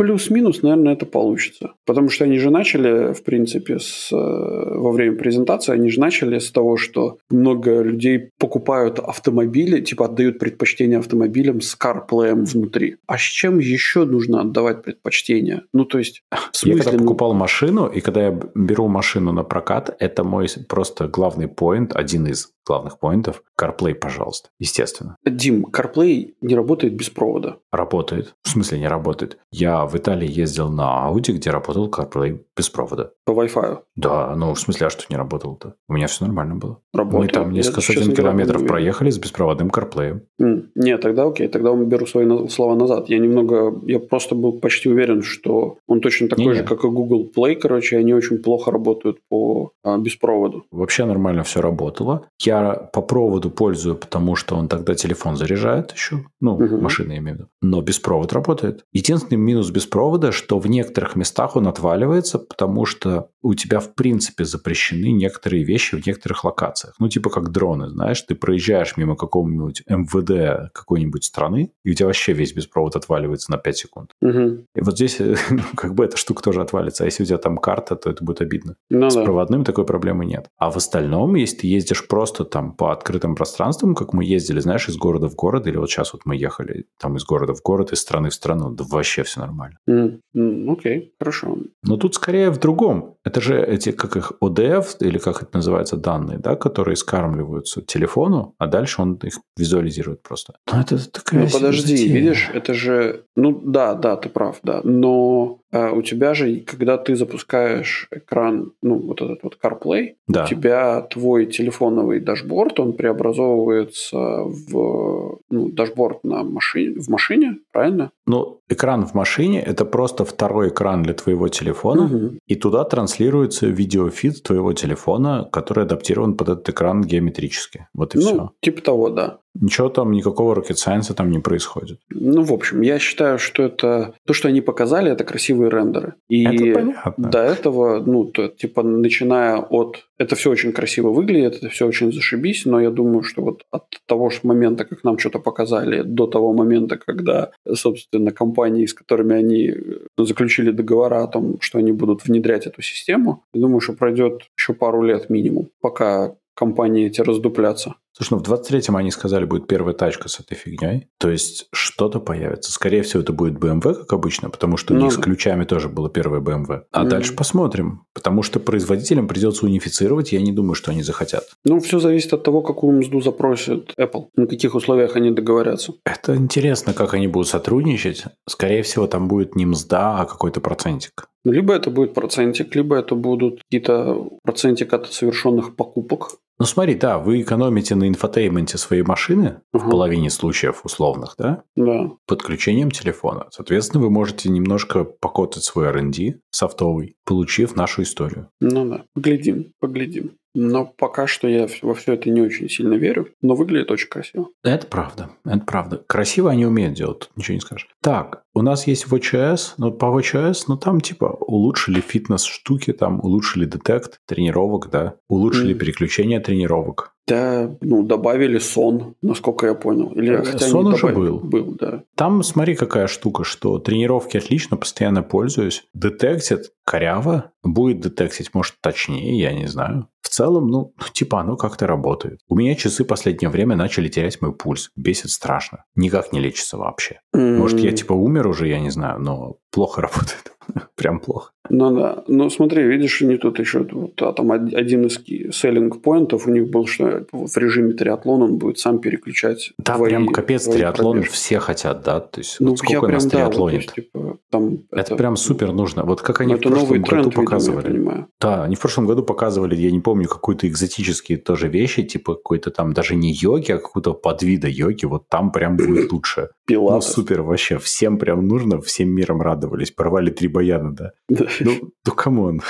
плюс-минус, наверное, это получится. Потому что они же начали, в принципе, с, э, во время презентации, они же начали с того, что много людей покупают автомобили, типа отдают предпочтение автомобилям с CarPlay внутри. А с чем еще нужно отдавать предпочтение? Ну, то есть... В смысле, я когда ну... покупал машину, и когда я беру машину на прокат, это мой просто главный поинт, один из главных поинтов. CarPlay, пожалуйста, естественно. Дим, CarPlay не работает без провода. Работает. В смысле не работает? Я в Италии ездил на Audi, где работал CarPlay без провода. По Wi-Fi? Да, ну в смысле, а что не работало-то? У меня все нормально было. Работало. Мы там несколько сотен километров проехали с беспроводным CarPlay. Mm. Нет, тогда окей, тогда я беру свои слова назад. Я немного, я просто был почти уверен, что он точно такой не, же, как и Google Play, короче, они очень плохо работают по а, беспроводу. Вообще нормально все работало. Я по проводу пользую, потому что он тогда телефон заряжает еще, ну, угу. машина я имею в виду. Но беспровод работает. Единственный минус без провода, что в некоторых местах он отваливается, потому что у тебя в принципе запрещены некоторые вещи в некоторых локациях. Ну, типа как дроны, знаешь, ты проезжаешь мимо какого-нибудь МВД какой-нибудь страны, и у тебя вообще весь беспровод отваливается на 5 секунд. Угу. И вот здесь ну, как бы эта штука тоже отвалится. А если у тебя там карта, то это будет обидно. Ну, С да. проводным такой проблемы нет. А в остальном, если ты ездишь просто там по открытым пространствам, как мы ездили, знаешь, из города в город, или вот сейчас вот мы ехали там из города в город, из страны в страну, да вообще все нормально. Mm, mm, окей, хорошо. Но тут скорее в другом. Это же эти, как их, OBD, или как это называется, данные, да, которые скармливаются телефону, а дальше он их визуализирует просто. Ну, это такая Ну, подожди, видишь, это же... Ну, да, да, ты прав, да. Но а у тебя же, когда ты запускаешь экран, ну, вот этот вот CarPlay, да. у тебя твой телефоновый dashboard, он преобразовывается в ну, dashboard на машине, в машине, правильно? Ну, экран в машине – это просто второй экран для твоего телефона, угу. и туда транслируется видеофид твоего телефона, который адаптирован под этот экран геометрически. Вот и ну, все. типа того, да. Ничего там, никакого rocket science там не происходит. Ну, в общем, я считаю, что это... То, что они показали, это красивые рендеры. И это понятно. до этого, ну, то, типа, начиная от... Это все очень красиво выглядит, это все очень зашибись, но я думаю, что вот от того же момента, как нам что-то показали, до того момента, когда, собственно, компании, с которыми они заключили договора о том, что они будут внедрять эту систему, я думаю, что пройдет еще пару лет минимум, пока компании эти раздуплятся. Слушай, ну в 23-м они сказали, будет первая тачка с этой фигней. То есть что-то появится. Скорее всего, это будет BMW, как обычно, потому что у ну, них с ключами тоже было первое BMW. А mm-hmm. дальше посмотрим. Потому что производителям придется унифицировать, я не думаю, что они захотят. Ну, все зависит от того, какую мзду запросит Apple, на каких условиях они договорятся. Это интересно, как они будут сотрудничать. Скорее всего, там будет не мзда, а какой-то процентик. Либо это будет процентик, либо это будут какие-то процентик от совершенных покупок. Ну смотри, да, вы экономите на infotainment е своей машины угу. в половине случаев условных, да? Да. Подключением телефона. Соответственно, вы можете немножко покоцать свой R&D софтовый, получив нашу историю. Ну да, поглядим, поглядим. Но пока что я во все это не очень сильно верю, но выглядит очень красиво. Это правда, это правда. Красиво они умеют делать, ничего не скажешь. Так, у нас есть VCS, но по VCS, ну там типа улучшили фитнес-штуки, там улучшили детект тренировок, да, улучшили mm. переключение тренировок. Да, ну, добавили сон, насколько я понял. Или, э, хотя сон уже добавили, был. Был, да. Там, смотри, какая штука, что тренировки отлично, постоянно пользуюсь. Детектит коряво, будет детектить, может, точнее, я не знаю. В целом, ну, типа оно как-то работает. У меня часы последнее время начали терять мой пульс. Бесит страшно. Никак не лечится вообще. Mm-hmm. Может, я типа умер уже, я не знаю, но плохо работает. Прям плохо. Ну да. Ну смотри, видишь, они тут еще вот, а, там один из selling point ов у них был, что в режиме триатлона он будет сам переключать. Да, твои, прям капец триатлон пробежки. все хотят, да. То есть ну, вот сколько я нас прям, триатлонит. Да, вот, типа, там это, это прям супер нужно. Вот как они в прошлом году тренд, показывали. Видимо, да, они в прошлом году показывали, я не помню, какую-то экзотические тоже вещи, типа какой-то там даже не йоги, а какого-то подвида йоги. Вот там прям будет лучше. Пилатес. Ну супер вообще. Всем прям нужно, всем миром радовались. Порвали три баяна, да. Ну, ну come on.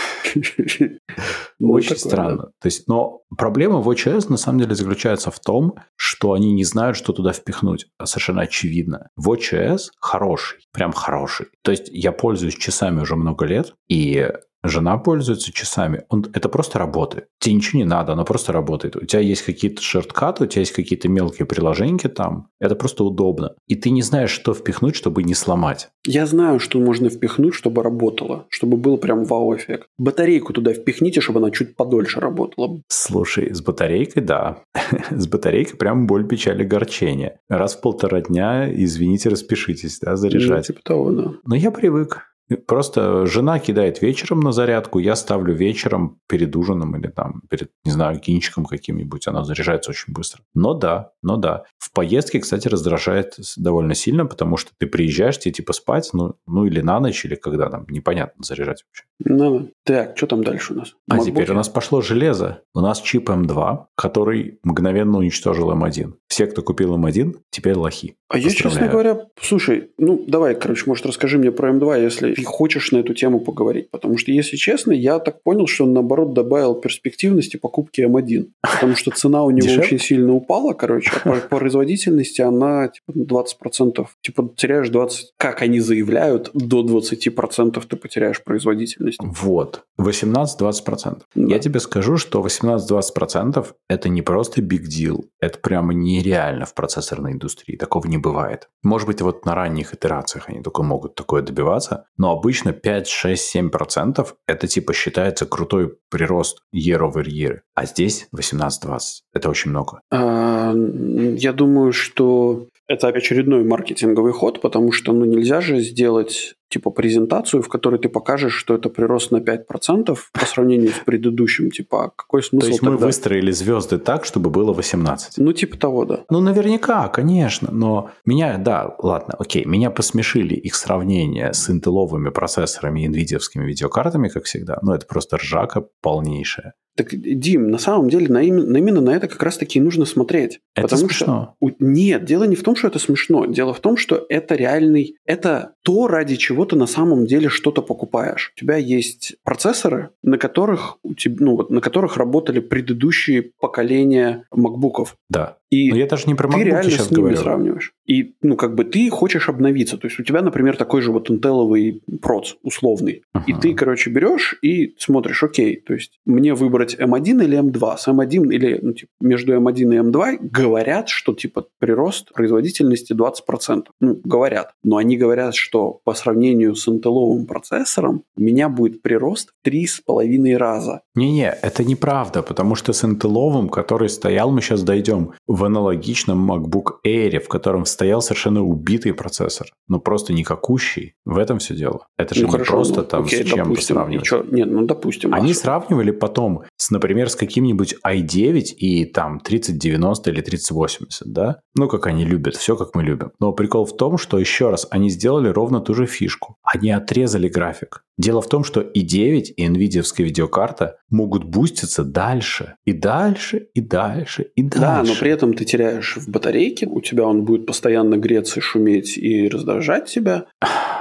Очень странно. То есть, но проблема в ОЧС на самом деле заключается в том, что они не знают, что туда впихнуть. Совершенно очевидно. В ОЧС хороший, прям хороший. То есть я пользуюсь часами уже много лет, и Жена пользуется часами. Он, это просто работает. Тебе ничего не надо, оно просто работает. У тебя есть какие-то шорткаты, у тебя есть какие-то мелкие приложения там. Это просто удобно. И ты не знаешь, что впихнуть, чтобы не сломать. Я знаю, что можно впихнуть, чтобы работало. Чтобы был прям вау-эффект. Батарейку туда впихните, чтобы она чуть подольше работала. Слушай, с батарейкой, да. с батарейкой прям боль, печаль, огорчение. Раз в полтора дня, извините, распишитесь, да, заряжать. Ну, типа того, да. Но я привык. Просто жена кидает вечером на зарядку, я ставлю вечером перед ужином или там перед, не знаю, кинчиком каким-нибудь, она заряжается очень быстро. Но да, но да. В поездке, кстати, раздражает довольно сильно, потому что ты приезжаешь, тебе типа спать, ну, ну или на ночь, или когда там, непонятно заряжать вообще. Ну, так, что там дальше у нас? А MacBook? теперь у нас пошло железо. У нас чип M2, который мгновенно уничтожил M1. Все, кто купил M1, теперь лохи. А я, честно говоря, слушай, ну давай, короче, может, расскажи мне про M2, если ты хочешь на эту тему поговорить. Потому что, если честно, я так понял, что он, наоборот, добавил перспективности покупки M1. Потому что цена у него очень сильно упала, короче, а по производительности она типа 20%. Типа теряешь 20, как они заявляют, до 20% ты потеряешь производительность. Вот. 18-20%. Да. Я тебе скажу, что 18-20% это не просто big deal. Это прямо нереально в процессорной индустрии. Такого не бывает. Может быть, вот на ранних итерациях они только могут такое добиваться, но обычно 5, 6, 7 процентов это типа считается крутой прирост year over year. А здесь 18-20. Это очень много. А, я думаю, что это очередной маркетинговый ход, потому что ну, нельзя же сделать типа презентацию, в которой ты покажешь, что это прирост на 5% по сравнению с предыдущим. Типа, а какой смысл То есть тогда? мы выстроили звезды так, чтобы было 18? Ну, типа того, да. Ну, наверняка, конечно. Но меня, да, ладно, окей, меня посмешили их сравнение с интеловыми процессорами и NVIDIA видеокартами, как всегда. Но это просто ржака полнейшая. Так, Дим, на самом деле на именно, именно на это как раз-таки и нужно смотреть. Это потому смешно. Что, нет, дело не в том, что это смешно. Дело в том, что это реальный... Это то, ради чего ты на самом деле что-то покупаешь. У тебя есть процессоры, на которых, у тебя, ну, вот, на которых работали предыдущие поколения макбуков. Да. И Но я даже не про ты реально сейчас с ними говорю. сравниваешь. И, ну, как бы ты хочешь обновиться. То есть у тебя, например, такой же вот интеловый проц условный. Uh-huh. И ты, короче, берешь и смотришь, окей, то есть мне выбрать M1 или M2. С M1 или ну, типа, между M1 и M2 говорят, что типа прирост производительности 20%. Ну, говорят. Но они говорят, что по сравнению с интеловым процессором у меня будет прирост в 3,5 раза. Не-не, это неправда, потому что с интеловым, который стоял, мы сейчас дойдем, в аналогичном MacBook Air, в котором стоял совершенно убитый процессор, но просто никакущий. В этом все дело. Это же ну, не хорошо, просто ну, там окей, с чем допустим, сравнивать. Чё? Нет, ну допустим. Они а сравнивали потом, с, например, с каким-нибудь i9 и там 3090 или 3080, да? Ну, как они любят, все как мы любим. Но прикол в том, что еще раз, они сделали ровно ту же фишку. Они отрезали график. Дело в том, что и 9, и NVIDIA видеокарта могут буститься дальше, и дальше, и дальше, и дальше. Да, но при этом ты теряешь в батарейке, у тебя он будет постоянно греться, шуметь и раздражать тебя.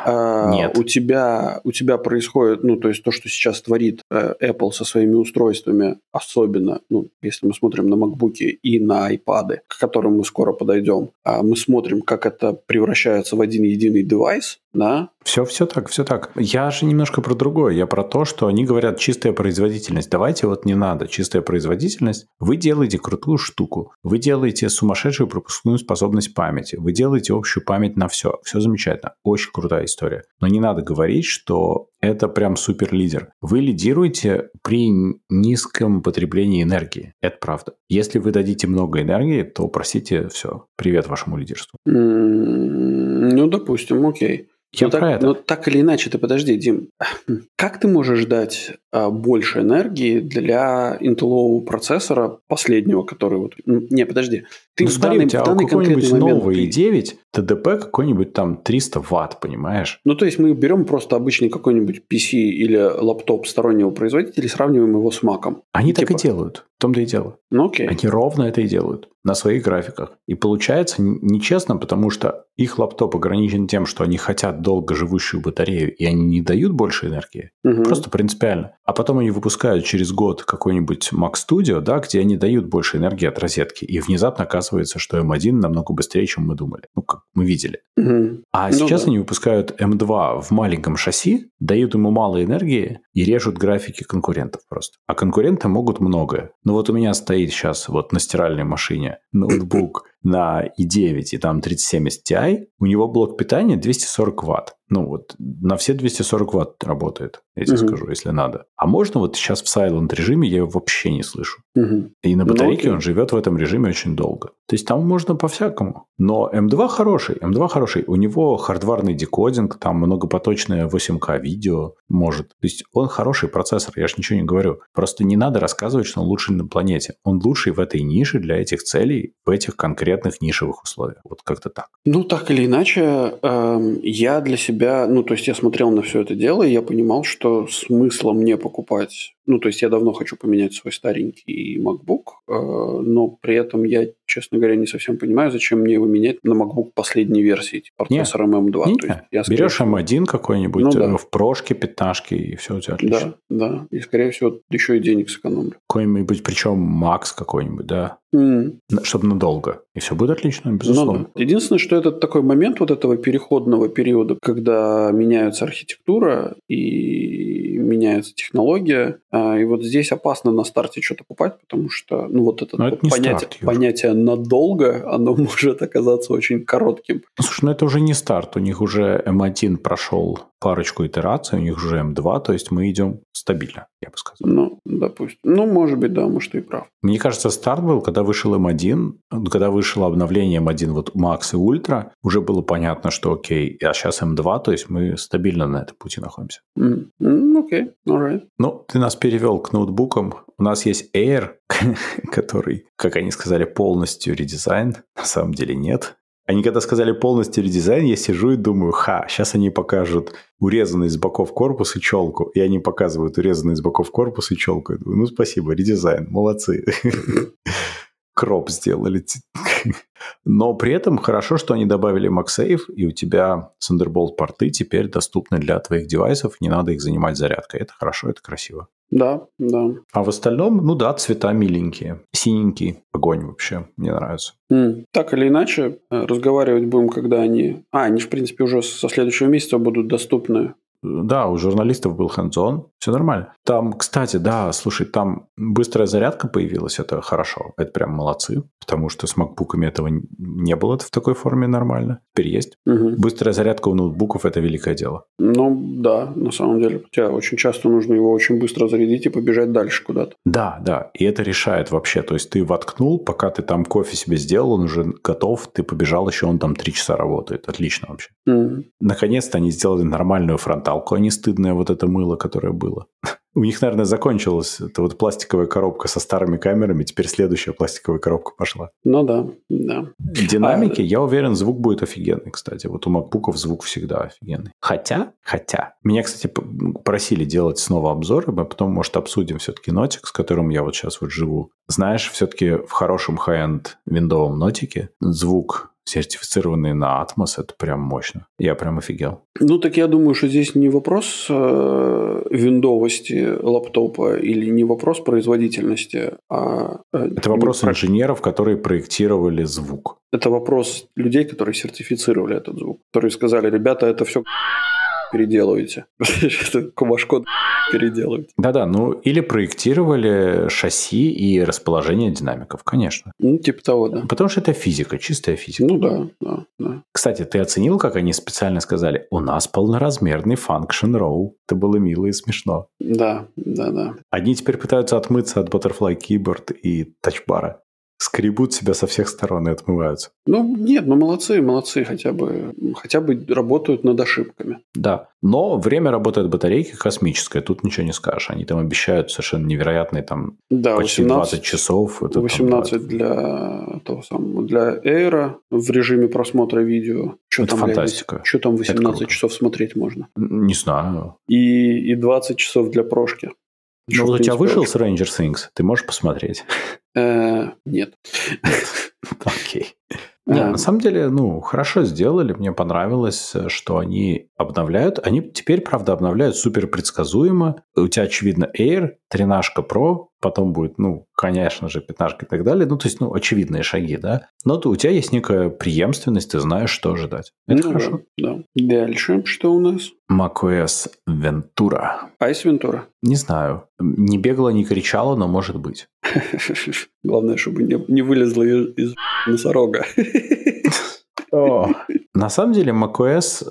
А, Нет. У тебя, у тебя происходит, ну, то есть то, что сейчас творит э, Apple со своими устройствами, особенно, ну, если мы смотрим на MacBook и на iPad, к которым мы скоро подойдем, а мы смотрим, как это превращается в один единый девайс, да, Все, все так, все так. Я же немножко про другое. Я про то, что они говорят чистая производительность. Давайте вот не надо. Чистая производительность. Вы делаете крутую штуку. Вы делаете сумасшедшую пропускную способность памяти. Вы делаете общую память на все. Все замечательно. Очень крутая история. Но не надо говорить, что это прям супер лидер. Вы лидируете при низком потреблении энергии. Это правда. Если вы дадите много энергии, то, простите, все. Привет вашему лидерству. Ну, допустим, окей. Я ну, про так, это. ну, так или иначе, ты подожди, Дим. Как ты можешь дать а, больше энергии для интеллового процессора последнего, который вот... Не, подожди. Ты ну в смотри, данный, у тебя в данный какой-нибудь нового ты- i9 ТДП какой-нибудь там 300 ватт, понимаешь? Ну, то есть мы берем просто обычный какой-нибудь PC или лаптоп стороннего производителя и сравниваем его с Маком. Они так и Типа. делают. В том-то и дело. Ну, окей. Они ровно это и делают на своих графиках. И получается нечестно, потому что их лаптоп ограничен тем, что они хотят долго живущую батарею, и они не дают больше энергии. Мгм. Просто принципиально. А потом они выпускают через год какой-нибудь Mac Studio, да, где они дают больше энергии от розетки. И внезапно оказывается, что M1 намного быстрее, чем мы думали. Ну, как мы видели. Мгм. А Ну сейчас да. они выпускают M2 в маленьком шасси, дают ему мало энергии и режут графики конкурентов просто. А конкуренты могут многое. Ну вот у меня стоит сейчас вот на стиральной машине ноутбук на i9 и там 3070 Ti, у него блок питания 240 ватт. Ну вот на все 240 ватт работает, я тебе Мгм. скажу, если надо. А можно вот сейчас в silent режиме я его вообще не слышу. Мгм. И на Ну, батарейке окей. он живет в этом режиме очень долго. То есть там можно по-всякому. Но M2 хороший, M2 хороший. У него хардварный декодинг, там многопоточное 8К видео может. То есть он хороший процессор, я же ничего не говорю. Просто не надо рассказывать, что он лучший на планете. Он лучший в этой нише для этих целей, в этих конкретных нишевых условиях. Вот как-то так. Ну, так или иначе, эм, я для себя, ну, то есть я смотрел на все это дело, и я понимал, что смысла мне покупать, ну, то есть я давно хочу поменять свой старенький MacBook, э, но при этом я, честно говоря, не совсем понимаю, зачем мне его менять на MacBook последней версии, типа процессором M2. Не, то есть я, скорее берешь всего, M1 какой-нибудь Ну да. э, в прошке, пятнашке, и все у тебя отлично. Да, да, и скорее всего еще и денег сэкономлю. Какой-нибудь, причем Макс какой-нибудь, да. М. Чтобы надолго. И все будет отлично, Ну безусловно. да. Единственное, что это такой момент вот этого переходного периода, когда меняется архитектура и меняется технология. А, И вот здесь опасно на старте что-то покупать, потому что ну, вот это, это понятие, старт, Юр. понятие надолго, оно может оказаться очень коротким. Ну, Слушай, ну это уже не старт. У них уже M1 прошел парочку итераций, у них уже M2, то есть мы идем стабильно, я бы сказал. Ну, допустим. Ну, может быть, да, может, ты и прав. Мне кажется, старт был, когда вышел M1, когда вышло обновление M1 вот Max и Ultra, уже было понятно, что окей, а сейчас M2, то есть мы стабильно на этом пути находимся. М. М, Окей, alright. Ну, ты нас перевел к ноутбукам. У нас есть Air, который, как они сказали, полностью редизайн. На самом деле нет. Они когда сказали полностью редизайн, я сижу и думаю, ха, сейчас они покажут урезанный с боков корпус и челку. И они показывают урезанный с боков корпус и челку. Я думаю, ну спасибо, редизайн, молодцы. Кроп сделали. Но при этом хорошо, что они добавили MagSafe, и у тебя Thunderbolt порты теперь доступны для твоих девайсов, не надо их занимать зарядкой. Это хорошо, это красиво. Да, да. А в остальном, ну да, цвета миленькие. Синенький огонь вообще, мне нравится. М. Так или иначе, э, разговаривать будем, когда они... А, они, в принципе, уже со следующего месяца будут доступны. Да, у журналистов был hands все нормально. Там, кстати, да, слушай, там быстрая зарядка появилась, это хорошо, это прям молодцы, потому что с макбуками этого не было в такой форме нормально, теперь есть. Мгм. Быстрая зарядка у ноутбуков – это великое дело. Ну, да, на самом деле. Хотя очень часто нужно его очень быстро зарядить и побежать дальше куда-то. Да, да, и это решает вообще. То есть ты воткнул, пока ты там кофе себе сделал, он уже готов, ты побежал, еще он там три часа работает. Отлично вообще. М. Наконец-то они сделали нормальную фронталку, а не стыдное вот это мыло, которое было. У них, наверное, закончилась эта вот пластиковая коробка со старыми камерами, теперь следующая пластиковая коробка пошла. Ну да, да. Динамики, а... я уверен, звук будет офигенный, кстати. Вот у макбуков звук всегда офигенный. Хотя, хотя, меня, кстати, просили делать снова обзоры, мы потом, может, обсудим все-таки нотик, с которым я вот сейчас вот живу. Знаешь, все-таки в хорошем high-end виндовом нотике звук сертифицированные на Atmos, это прям мощно. Я прям офигел. Ну, так я думаю, что здесь не вопрос э, виндовости лаптопа или не вопрос производительности, а... Э, это вопрос про... инженеров, которые проектировали звук. Это вопрос людей, которые сертифицировали этот звук, которые сказали, ребята, это все переделываете. Кубашкод переделываете. Да-да, ну или проектировали шасси и расположение динамиков, конечно. Ну, типа того, да. Потому что это физика, чистая физика. Ну да, да, да. Кстати, ты оценил, как они специально сказали, у нас полноразмерный function row. Это было мило и смешно. Да, да, да. Они теперь пытаются отмыться от Butterfly Keyboard и тачбара скребут себя со всех сторон и отмываются. Ну, нет, ну молодцы, молодцы, хотя бы, хотя бы работают над ошибками. Да, но время работает батарейки космическое, тут ничего не скажешь. Они там обещают совершенно невероятные там да, почти 18, 20 часов. Это 18 там, для того самого, для Air в режиме просмотра видео. Что это там, фантастика. Блядь, что там 18 часов смотреть можно? Не знаю. И, и 20 часов для прошки. Ну, вот у тебя вышел с Ranger Things, ты можешь посмотреть? Э, нет. Окей. Нет, на самом деле, ну, хорошо сделали, мне понравилось, что они обновляют. Они теперь, правда, обновляют супер предсказуемо. У тебя, очевидно, Air, 13 Pro, потом будет, ну, конечно же, 15 и так далее. Ну, то есть, ну, очевидные шаги, да. Но то у тебя есть некая преемственность, ты знаешь, что ожидать. Это ну, хорошо. Да, да. Дальше что у нас? macOS Ventura. Ice Ventura? Не знаю. Не бегала, не кричала, но может быть. Главное, чтобы не, не вылезла из, из носорога. На самом деле macOS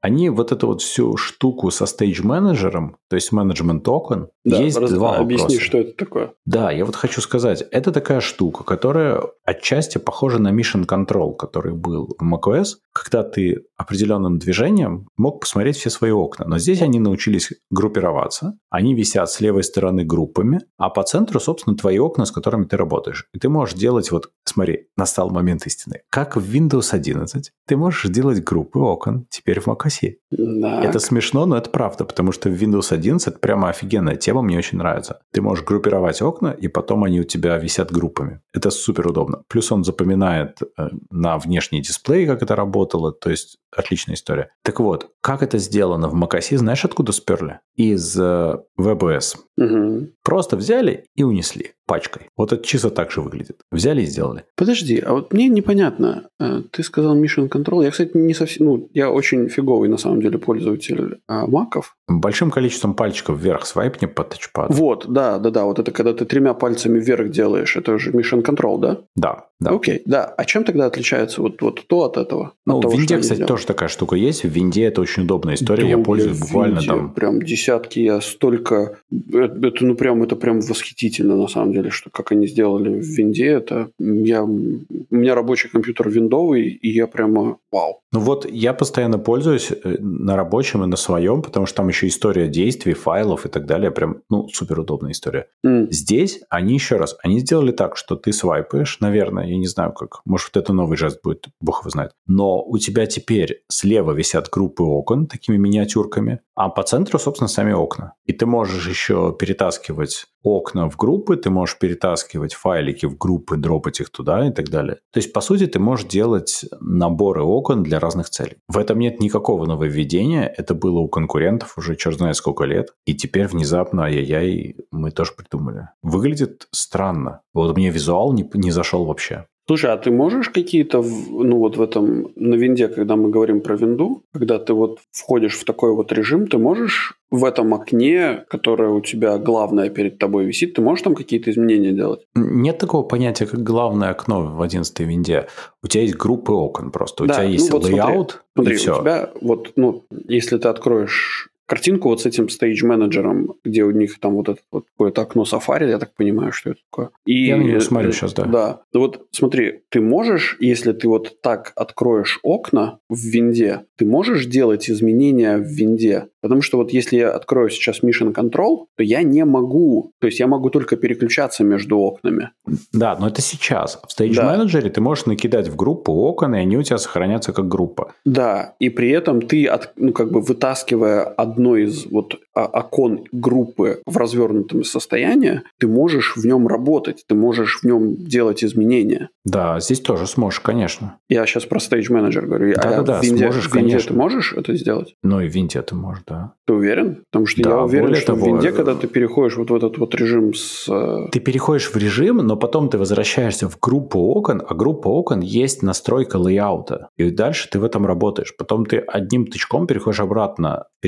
они вот эту вот всю штуку со стейдж-менеджером, то есть менеджмент токен, да, есть раз, два вопроса. Объясни, что это такое. Да, я вот хочу сказать, это такая штука, которая отчасти похожа на Mission Control, который был в macOS, когда ты определенным движением мог посмотреть все свои окна. Но здесь они научились группироваться, они висят с левой стороны группами, а по центру, собственно, твои окна, с которыми ты работаешь. И ты можешь делать вот, смотри, настал момент истины. Как в Windows 11 ты можешь делать группы окон теперь в macOS оси. Да. Это смешно, но это правда, потому что в Windows 11 это прямо офигенная тема, мне очень нравится. Ты можешь группировать окна, и потом они у тебя висят группами. Это супер удобно. Плюс он запоминает э, на внешний дисплей, как это работало, то есть отличная история. Так вот, как это сделано в macOS, знаешь, откуда сперли? Из э, WebOS. Угу. Просто взяли и унесли пачкой. Вот это чисто так же выглядит. Взяли и сделали. Подожди, а вот мне непонятно. Э, ты сказал Mission Control. Я, кстати, не совсем... Ну, я очень фиговый, на самом деле, пользователь а, маков. Большим количеством пальчиков вверх свайпни по тачпаду. Вот, да, да, да. Вот это когда ты тремя пальцами вверх делаешь. Это же Mission Control, да? Да, да. Окей, да. А чем тогда отличается вот, вот то от этого? Ну, от в Винде, кстати, тоже такая штука есть. В Винде это очень удобная история. Да, я пользуюсь буквально Винде там... Прям десятки. Я столько... Это, это, ну, прям, это прям восхитительно, на самом деле, что как они сделали в Винде. Это я... У меня рабочий компьютер виндовый, и я прямо вау. Ну вот я постоянно пользуюсь э, на рабочем и на своем, потому что там еще история действий, файлов и так далее. Прям, ну, супер удобная история. Mm. Здесь они еще раз, они сделали так, что ты свайпаешь, наверное, я не знаю как, может вот это новый жест будет, бог его знает. Но у тебя теперь слева висят группы окон такими миниатюрками, а по центру, собственно, сами окна. И ты можешь еще перетаскивать окна в группы, ты можешь перетаскивать файлики в группы, дропать их туда и так далее. То есть, по сути, ты можешь делать наборы окон для разных целей. В этом нет никакого нововведения, это было у конкурентов уже черт знает сколько лет, и теперь внезапно, ай-яй-яй, мы тоже придумали. Выглядит странно. Вот мне визуал не, не зашел вообще. Слушай, а ты можешь какие-то, ну вот в этом, на винде, когда мы говорим про винду, когда ты вот входишь в такой вот режим, ты можешь в этом окне, которое у тебя главное перед тобой висит, ты можешь там какие-то изменения делать? Нет такого понятия, как главное окно в 11 винде. У тебя есть группы окон просто. У да, тебя есть ну, вот layout, смотри, смотри, и все. У тебя вот, ну, если ты откроешь картинку вот с этим стейдж-менеджером, где у них там вот это вот какое-то окно Safari, я так понимаю, что это такое. И, я на него смотрю сейчас, да. Да. Вот смотри, ты можешь, если ты вот так откроешь окна в винде, ты можешь делать изменения в винде. Потому что вот если я открою сейчас Mission Control, то я не могу, то есть я могу только переключаться между окнами. Да, но это сейчас. В Stage да. Manager ты можешь накидать в группу окон, и они у тебя сохранятся как группа. Да, и при этом ты, от, ну, как бы вытаскивая одно из вот окон группы в развернутом состоянии, ты можешь в нем работать, ты можешь в нем делать изменения. Да, здесь тоже сможешь, конечно. Я сейчас про Stage Manager говорю. Да, а да, да, Винде, сможешь, в Винде конечно. ты можешь это сделать? Ну и в Винде ты можешь, да. Ты уверен? Потому что Да, я уверен, что того, в Винде, э, когда ты переходишь вот в этот вот режим с... э, Ты переходишь в режим, но потом ты возвращаешься в группу окон, а группа окон есть настройка layout а. И дальше ты в этом работаешь. Потом ты одним тычком переходишь обратно в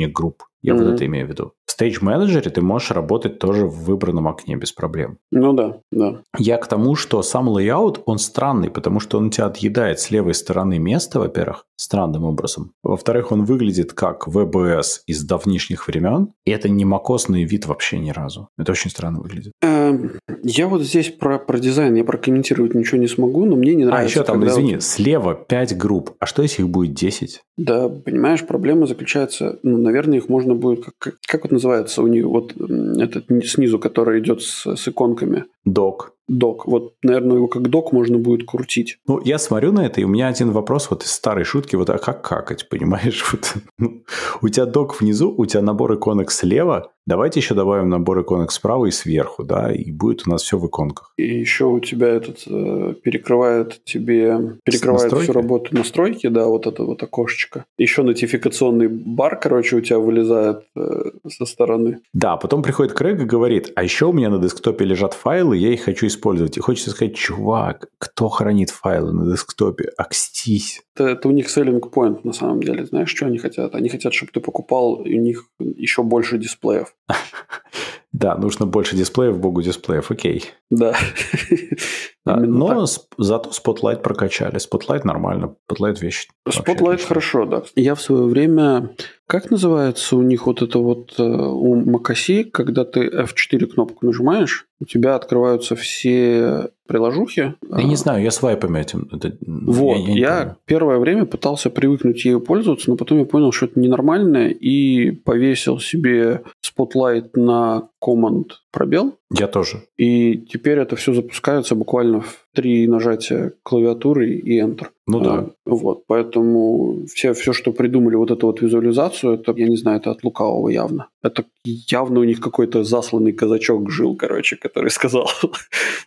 переключение групп. Я вот Мгм. это имею в виду. В Manager ты можешь работать тоже в выбранном окне без проблем. Ну да, да. Я к тому, что сам layout, он странный, потому что он у тебя отъедает с левой стороны место, во-первых, странным образом. Во-вторых, он выглядит как VBS из давнишних времен, и это не макосный вид вообще ни разу. Это очень странно выглядит. Эм, Я вот здесь про, про дизайн, я прокомментировать ничего не смогу, но мне не А, нравится. еще там, извини, вот- слева 5 групп. А что, если их будет 10? Да, понимаешь, проблема заключается, ну, наверное, их можно будет, как, как, вот называется у них, вот этот ни- снизу, который идет с, с иконками, Док. док. Вот, наверное, его как док можно будет крутить. Ну, я смотрю на это, и у меня один вопрос вот из старой шутки, вот а как какать, понимаешь? Вот, ну, у тебя док внизу, у тебя набор иконок слева, давайте еще добавим набор иконок справа и сверху, да, и будет у нас все в иконках. И еще у тебя этот э, перекрывает тебе, перекрывает настройки? всю работу настройки, да, вот это вот окошечко. Еще нотификационный бар, короче, у тебя вылезает э, со стороны. Да, потом приходит Крэг и говорит, а еще у меня на десктопе лежат файлы, я их хочу использовать. И хочется сказать, чувак, кто хранит файлы на десктопе? Акстись. Это, это у них selling point на самом деле. Знаешь, что они хотят? Они хотят, чтобы ты покупал, у них еще больше дисплеев. Да, нужно больше дисплеев, богу дисплеев, окей. Да. Но зато Spotlight прокачали. Spotlight нормально. Spotlight вещь. Spotlight хорошо, да. Я в свое время... Как называется у них вот это вот э, у Макаси, когда ты F4 кнопку нажимаешь, у тебя открываются все приложухи. Я не А, знаю, я свайпами этим. это- Вот, я, я, первое время пытался привыкнуть ею пользоваться, но потом я понял, что это ненормально, и повесил себе Spotlight на Command пробел, Я тоже. и теперь это все запускается буквально в три нажатия клавиатуры и Enter. Ну да. А, Вот, поэтому все, все, что придумали вот эту вот визуализацию, это, я не знаю, это от лукавого явно. Это явно у них какой-то засланный казачок жил, короче, который сказал,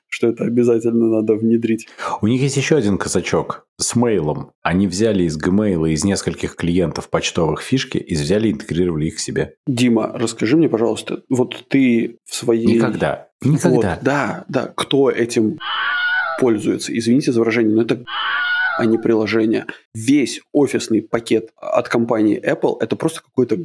что это обязательно надо внедрить. У них есть еще один казачок с мейлом. Они взяли из Gmail из нескольких клиентов почтовых фишки и взяли и интегрировали их к себе. Дима, расскажи мне, пожалуйста, вот ты в своей... Никогда. Никогда. Вот, да, да, кто этим пользуется? Извините за выражение, но это а не приложение. Весь офисный пакет от компании Apple это просто какой-то...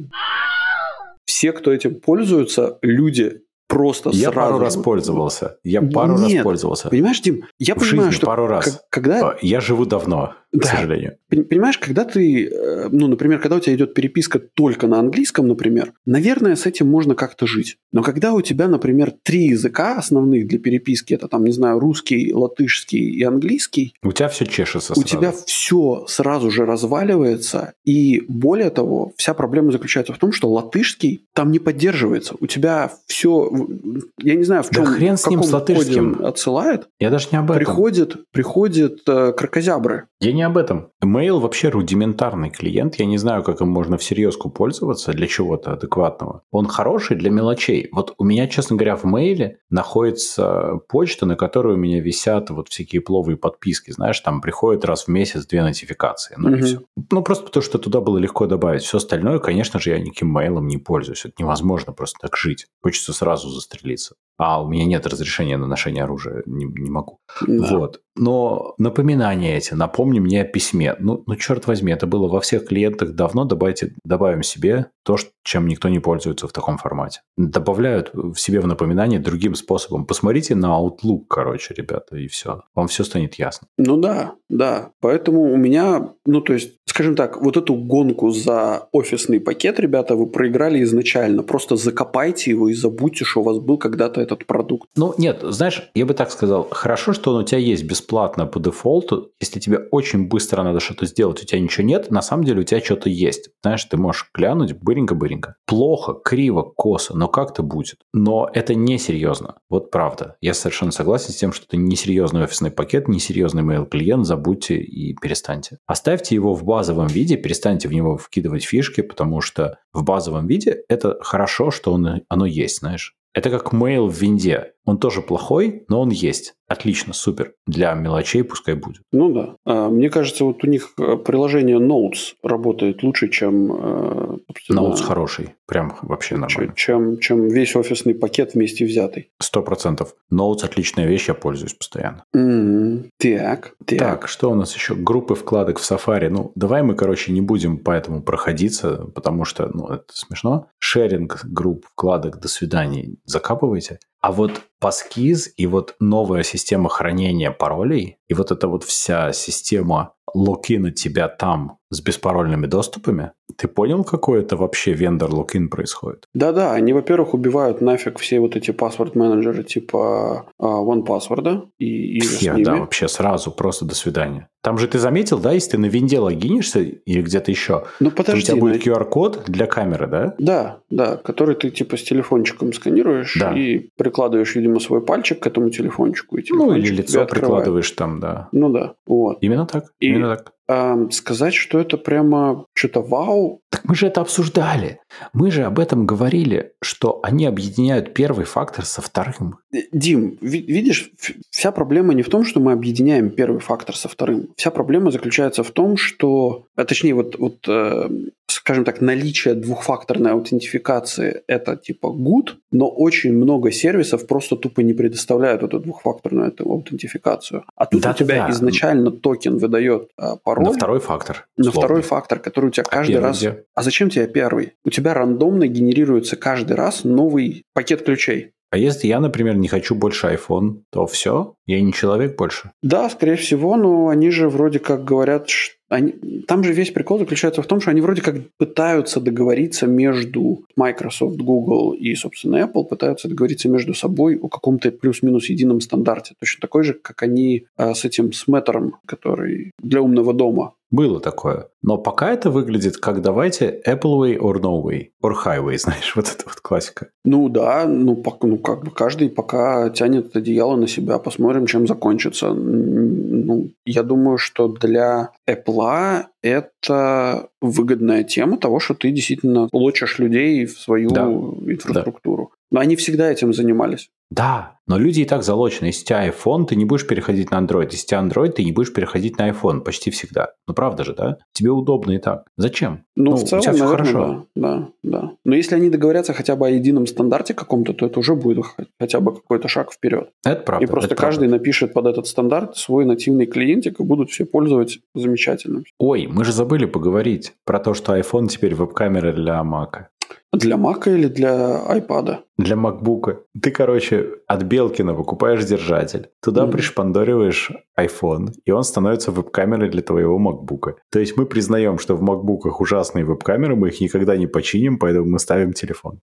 Все, кто этим пользуются, люди просто Я сразу... пару раз пользовался. Я пару раз Нет. пользовался. Понимаешь, Дим, я В понимаю, жизни что пару раз. когда А, Я живу давно, к Да. сожалению. Пон- Понимаешь, когда ты, э, ну, например, когда у тебя идет переписка только на английском, например, наверное, с этим можно как-то жить. Но когда у тебя, например, три языка основных для переписки, это там, не знаю, русский, латышский и английский, У тебя все чешется у сразу. тебя все сразу же разваливается. И более того, вся проблема заключается в том, что латышский там не поддерживается. У тебя все, я не знаю, в Да чем хрен с ним, с латышским. отсылает. Я даже не об этом. Приходит, приходит э, кракозябры. Я не об этом. Mail вообще рудиментарный клиент. Я не знаю, как им можно всерьезку пользоваться для чего-то адекватного. Он хороший для мелочей. Вот у меня, честно говоря, в мейле находится почта, на которой у меня висят вот всякие пловые подписки. Знаешь, там приходит раз в месяц две нотификации. Ну, и Мгм. всё. ну просто потому, что туда было легко добавить. Все остальное, конечно же, я никаким мейлом не пользуюсь. Это невозможно просто так жить. Хочется сразу застрелиться. А у меня нет разрешения на ношение оружия. Не, не могу. Да. Вот. Но напоминания эти, напомнить напомни мне о письме. Ну, ну, черт возьми, это было во всех клиентах давно. Добавьте, добавим себе то, чем никто не пользуется в таком формате. Добавляют в себе в напоминание другим способом. Посмотрите на Outlook, короче, ребята, и все. Вам все станет ясно. Ну да, да. Поэтому у меня, ну то есть, скажем так, вот эту гонку за офисный пакет, ребята, вы проиграли изначально. Просто закопайте его и забудьте, что у вас был когда-то этот продукт. Ну нет, знаешь, я бы так сказал, хорошо, что он у тебя есть бесплатно по дефолту. Если тебе очень быстро надо что-то сделать, у тебя ничего нет, на самом деле у тебя что-то есть. Знаешь, ты можешь глянуть быренько-быренько. Плохо, криво, косо, но как-то будет. Но это не серьезно. Вот правда. Я совершенно согласен с тем, что это несерьезный офисный пакет, несерьезный mail-клиент, забудьте и перестаньте. Оставьте его в базовом виде, перестаньте в него вкидывать фишки, потому что в базовом виде это хорошо, что он, оно есть, знаешь. Это как mail в винде. Он тоже плохой, но он есть. Отлично, супер. Для мелочей пускай будет. Ну да. А, мне кажется, вот у них э, приложение Notes работает лучше, чем... Э, Notes хороший. Прям вообще нормально. Чем, чем весь офисный пакет вместе взятый. Сто процентов. Notes отличная вещь, я пользуюсь постоянно. Mm-hmm. Так, так. Так, что у нас еще? Группы вкладок в Safari. Ну, давай мы, короче, не будем по этому проходиться, потому что, ну, это смешно. Шеринг групп вкладок, до свидания, закапывайте. А вот Паскиз и вот новая система хранения паролей, и вот эта вот вся система локина тебя там с беспарольными доступами, ты понял, какой это вообще вендор локин происходит? Да-да, они, во-первых, убивают нафиг все вот эти паспорт-менеджеры типа uh, OnePassword и, и Все, да, вообще сразу, просто до свидания. Там же ты заметил, да, если ты на винде логинишься или где-то еще, ну, подожди, у тебя будет QR-код для камеры, да? Да, да, который ты типа с телефончиком сканируешь да. и прикладываешь, видимо, свой пальчик к этому телефончику. И ну, или лицо прикладываешь там, да. Ну да, вот. Именно так, и, именно так сказать, что это прямо что-то вау. Так мы же это обсуждали. Мы же об этом говорили, что они объединяют первый фактор со вторым. Э, Дим, видишь, вся проблема не в том, что мы объединяем первый фактор со вторым. Вся проблема заключается в том, что, а точнее, вот, вот э, скажем так, наличие двухфакторной аутентификации – это типа good, но очень много сервисов просто тупо не предоставляют эту двухфакторную эту аутентификацию. А тут да, у тебя да. изначально токен выдает а, пароль. На второй фактор. На условно. второй фактор, который у тебя а каждый раз... Где? А зачем тебе первый? У тебя рандомно генерируется каждый раз новый пакет ключей. А если я, например, не хочу больше iPhone, то все, я не человек больше. Да, скорее всего, но они же вроде как говорят, что они, там же весь прикол заключается в том, что они вроде как пытаются договориться между Microsoft, Google и, собственно, Apple, пытаются договориться между собой о каком-то плюс-минус едином стандарте. Точно такой же, как они а, с этим, с Matter'ом, который для умного дома было такое. Но пока это выглядит как давайте Apple Way or No Way. Or Highway, знаешь, вот это вот классика. Ну да, ну, ну как бы каждый пока тянет одеяло на себя. Посмотрим, чем закончится. Ну, я думаю, что для Apple это выгодная тема того, что ты действительно лочишь людей в свою да. инфраструктуру. Но они всегда этим занимались. Да, но люди и так залочены. Если у тебя iPhone, ты не будешь переходить на Android. Если у тебя Android, ты не будешь переходить на iPhone почти всегда. Ну, правда же, да? Тебе удобно и так. Зачем? Ну, ну в целом, у тебя все наверное, хорошо. Да, да, да. Но если они договорятся хотя бы о едином стандарте каком-то, то это уже будет хотя бы какой-то шаг вперед. Это правда. И просто каждый правда. напишет под этот стандарт свой нативный клиентик, и будут все пользоваться замечательно. Ой, мы же забыли поговорить про то, что iPhone теперь веб-камера для Mac. Для Мака или для iPad? Для MacBook. Ты, короче, от Белкина покупаешь держатель, туда mm-hmm. пришпандориваешь iPhone, и он становится веб-камерой для твоего MacBook. То есть мы признаем, что в MacBook ужасные веб-камеры, мы их никогда не починим, поэтому мы ставим телефон.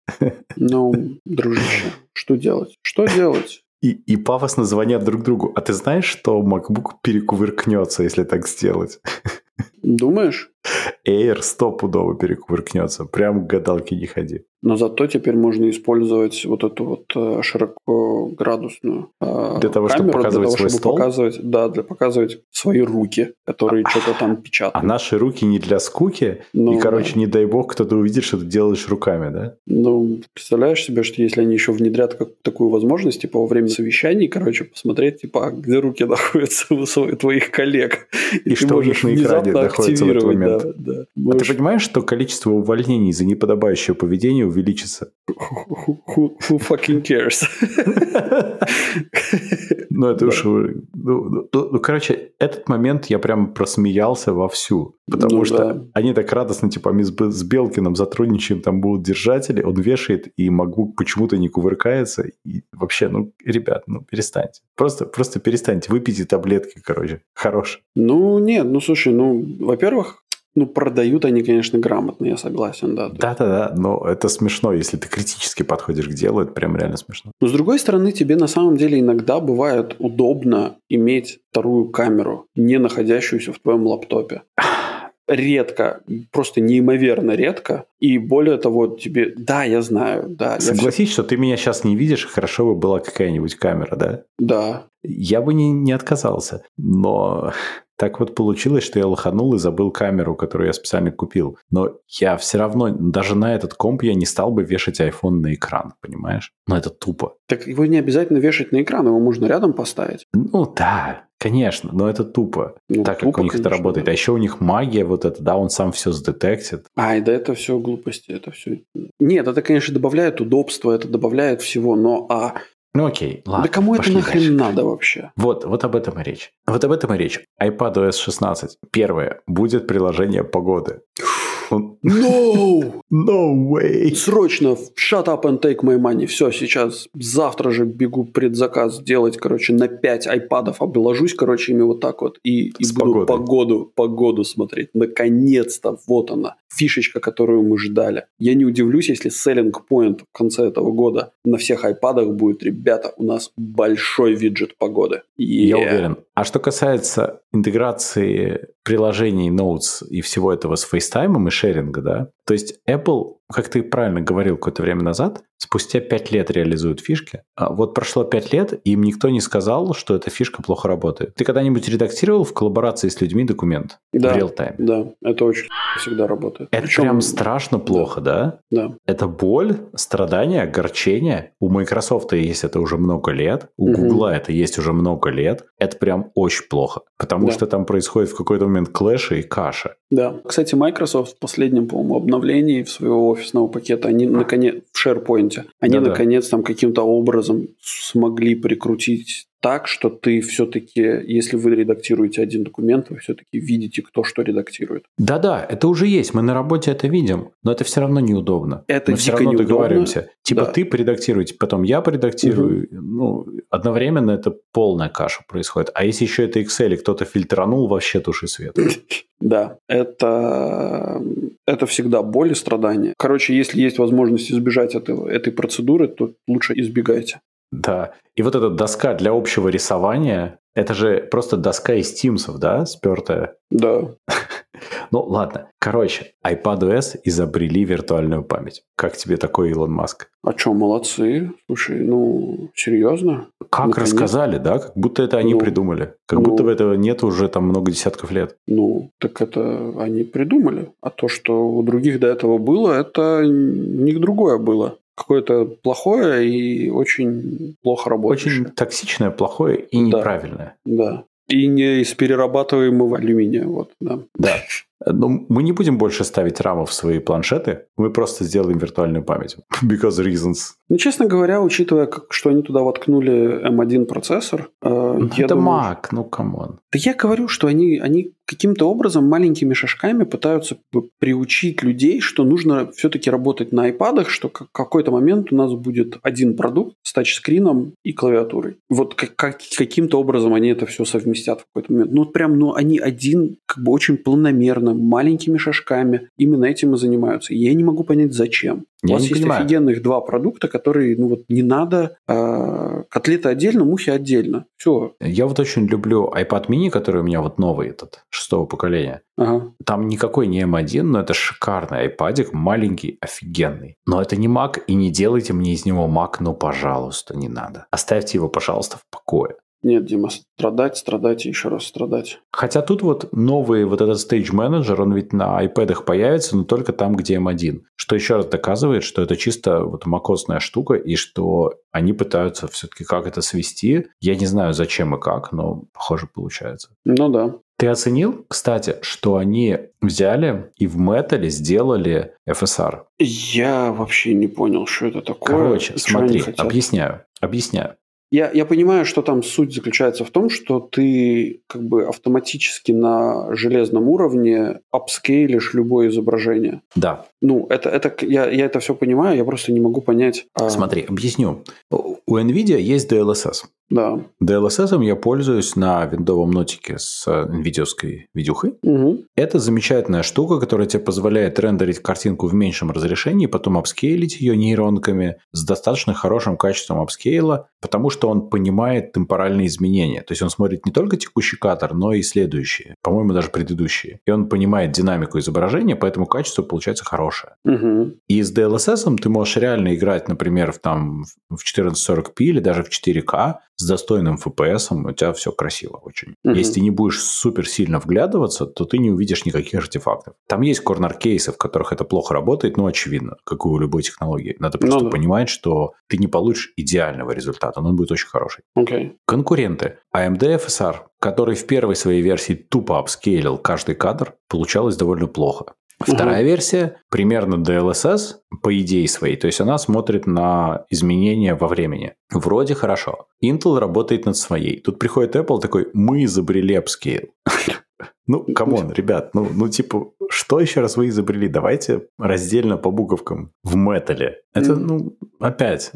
Ну, дружище, что делать? Что делать? И, и пафосно звонят друг другу. А ты знаешь, что MacBook перекувыркнется, если так сделать? Думаешь? Air стопудово перекувыркнется. Прям к гадалке не ходи. Но зато теперь можно использовать вот эту вот э, широкоградусную э, для того, камеру, чтобы показывать для того, свой чтобы стол? Показывать, да, для показывать свои руки, которые а, что-то там печатают. А наши руки не для скуки? Ну, и, короче, да. не дай бог, кто-то увидит, что ты делаешь руками, да? Ну, представляешь себе, что если они еще внедрят как, такую возможность, типа, во время совещаний, короче, посмотреть, типа, а где руки находятся у своих, твоих коллег. И, и что у них на экране находится в этот момент. Да, да. Можешь... А ты понимаешь, что количество увольнений за неподобающее поведение увеличится. Who, who, who fucking cares? Ну, это уж... Ну, ну, ну, короче, этот момент я прям просмеялся вовсю. Потому ну, что да. они так радостно, типа, мы с Белкиным сотрудничаем, там будут держатели, он вешает, и MacBook почему-то не кувыркается. И вообще, ну, ребят, ну, перестаньте. Просто, просто перестаньте, выпейте таблетки, короче, хорош. Ну, нет, ну, слушай, ну, во-первых, ну, продают они, конечно, грамотно, я согласен, да. Да-да-да, но это смешно, если ты критически подходишь к делу, это прям реально смешно. Но, с другой стороны, тебе на самом деле иногда бывает удобно иметь вторую камеру, не находящуюся в твоем лаптопе. Редко, просто неимоверно редко. И более того, тебе... Да, я знаю, да. Согласись, все... что ты меня сейчас не видишь, хорошо бы была какая-нибудь камера, да? Да. Я бы не, не отказался, но так вот получилось, что я лоханул и забыл камеру, которую я специально купил. Но я все равно, даже на этот комп я не стал бы вешать iPhone на экран, понимаешь? Но это тупо. Так его не обязательно вешать на экран, его можно рядом поставить. Ну да, Конечно, но это тупо, ну, так тупо, как у них конечно, это работает. Да. А еще у них магия вот эта, да, он сам все сдетектит. Ай, да это все глупости, это все... Нет, это, конечно, добавляет удобства, это добавляет всего, но а ну окей, ладно. Да кому это нахрен дальше. надо вообще? Вот, вот об этом и речь. Вот об этом и речь. iPadOS 16. Первое. Будет приложение погоды. No! No way! Срочно shut up and take my money. Все, сейчас, завтра же бегу предзаказ делать, короче, на 5 айпадов обложусь, короче, ими вот так вот. И, и буду погодой. погоду, погоду смотреть. Наконец-то, вот она, фишечка, которую мы ждали. Я не удивлюсь, если selling point в конце этого года на всех айпадах будет, ребята, у нас большой виджет погоды. Yeah. Я уверен. А что касается интеграции приложений Notes и всего этого с FaceTime и шеринга, да, то есть Apple, как ты правильно говорил какое-то время назад, спустя 5 лет реализуют фишки. А вот прошло 5 лет, и им никто не сказал, что эта фишка плохо работает. Ты когда-нибудь редактировал в коллаборации с людьми документ да, в реал-тайме? Да, это очень всегда работает. Это Причем... прям страшно плохо, да? Да. Это боль, страдания, огорчение. У Microsoft есть это уже много лет, у угу. Google это есть уже много лет. Это прям очень плохо, потому да. что там происходит в какой-то момент клэши и каша. Да. Кстати, Microsoft в последнем, по-моему, обновлении своего офисного пакета, они наконец в SharePoint, они Да-да. наконец там каким-то образом смогли прикрутить так, что ты все-таки, если вы редактируете один документ, вы все-таки видите, кто что редактирует. Да-да, это уже есть, мы на работе это видим, но это все равно неудобно. Это мы все равно неудобно. договариваемся. Типа да. ты поредактируете, потом я поредактирую. Угу. Ну, одновременно это полная каша происходит. А если еще это Excel, и кто-то фильтранул, вообще туши свет. Да, это, это всегда боль и страдания. Короче, если есть возможность избежать этого, этой процедуры, то лучше избегайте. Да. И вот эта доска для общего рисования, это же просто доска из Тимсов, да, спертая? Да. Ну, ладно. Короче, iPadOS изобрели виртуальную память. Как тебе такой Илон Маск? А что, молодцы. Слушай, ну, серьезно? Как Наконец? рассказали, да? Как будто это они ну, придумали. Как ну, будто этого нет уже там много десятков лет. Ну, так это они придумали. А то, что у других до этого было, это не другое было какое-то плохое и очень плохо работающее. Очень токсичное, плохое и неправильное. Да. И не из перерабатываемого алюминия. Вот, да. Да. Но мы не будем больше ставить рамы в свои планшеты, мы просто сделаем виртуальную память. Because reasons. Ну, честно говоря, учитывая, что они туда воткнули M1 процессор... Э, ну, это думаю, Mac, ну, come on. Да я говорю, что они, они каким-то образом маленькими шажками пытаются приучить людей, что нужно все-таки работать на iPad, что в какой-то момент у нас будет один продукт с тачскрином и клавиатурой. Вот как, как, каким-то образом они это все совместят в какой-то момент. Ну, прям, ну, они один, как бы очень планомерно, маленькими шажками именно этим и занимаются. И я не могу понять, зачем. Я У вас есть понимаю. офигенных два продукта, которые, ну вот, не надо э, котлеты отдельно, мухи отдельно. Все. Я вот очень люблю iPad mini, который у меня вот новый этот, шестого поколения. Ага. Там никакой не M1, но это шикарный iPad, маленький, офигенный. Но это не Mac, и не делайте мне из него Mac, ну, пожалуйста, не надо. Оставьте его, пожалуйста, в покое. Нет, Дима, страдать, страдать и еще раз страдать. Хотя тут вот новый вот этот Stage Manager, он ведь на iPad появится, но только там, где M1. Что еще раз доказывает, что это чисто вот макосная штука, и что они пытаются все-таки как это свести. Я не знаю, зачем и как, но похоже получается. Ну да. Ты оценил, кстати, что они взяли и в Metal сделали FSR? Я вообще не понял, что это такое. Короче, смотри, объясняю. Объясняю. Я, я понимаю, что там суть заключается в том, что ты как бы автоматически на железном уровне апскейлишь любое изображение. Да. Ну, это, это я, я это все понимаю, я просто не могу понять. А... Смотри, объясню. У NVIDIA есть DLSS. Да. DLSS я пользуюсь на виндовом нотике с NVIDIA видюхой. Угу. Это замечательная штука, которая тебе позволяет рендерить картинку в меньшем разрешении, потом апскейлить ее нейронками с достаточно хорошим качеством апскейла, потому что он понимает темпоральные изменения. То есть он смотрит не только текущий кадр, но и следующие, по-моему, даже предыдущие. И он понимает динамику изображения, поэтому качество получается хорошее. Угу. И с DLSS ты можешь реально играть, например, в, там, в 1440p или даже в 4К с достойным FPS, у тебя все красиво очень. Угу. Если ты не будешь супер сильно вглядываться, то ты не увидишь никаких артефактов. Там есть корнер-кейсы, в которых это плохо работает, но очевидно, как и у любой технологии. Надо просто ну, да. понимать, что ты не получишь идеального результата, но он будет очень хороший. Okay. Конкуренты. AMD FSR, который в первой своей версии тупо апскейлил каждый кадр, получалось довольно плохо. Вторая угу. версия примерно DLSS по идее своей, то есть она смотрит на изменения во времени. Вроде хорошо. Intel работает над своей. Тут приходит Apple такой, мы изобрели upscale. Ну, come on, ребят, ну, ну, типа, что еще раз вы изобрели? Давайте раздельно по буковкам в метале. Это, ну, опять,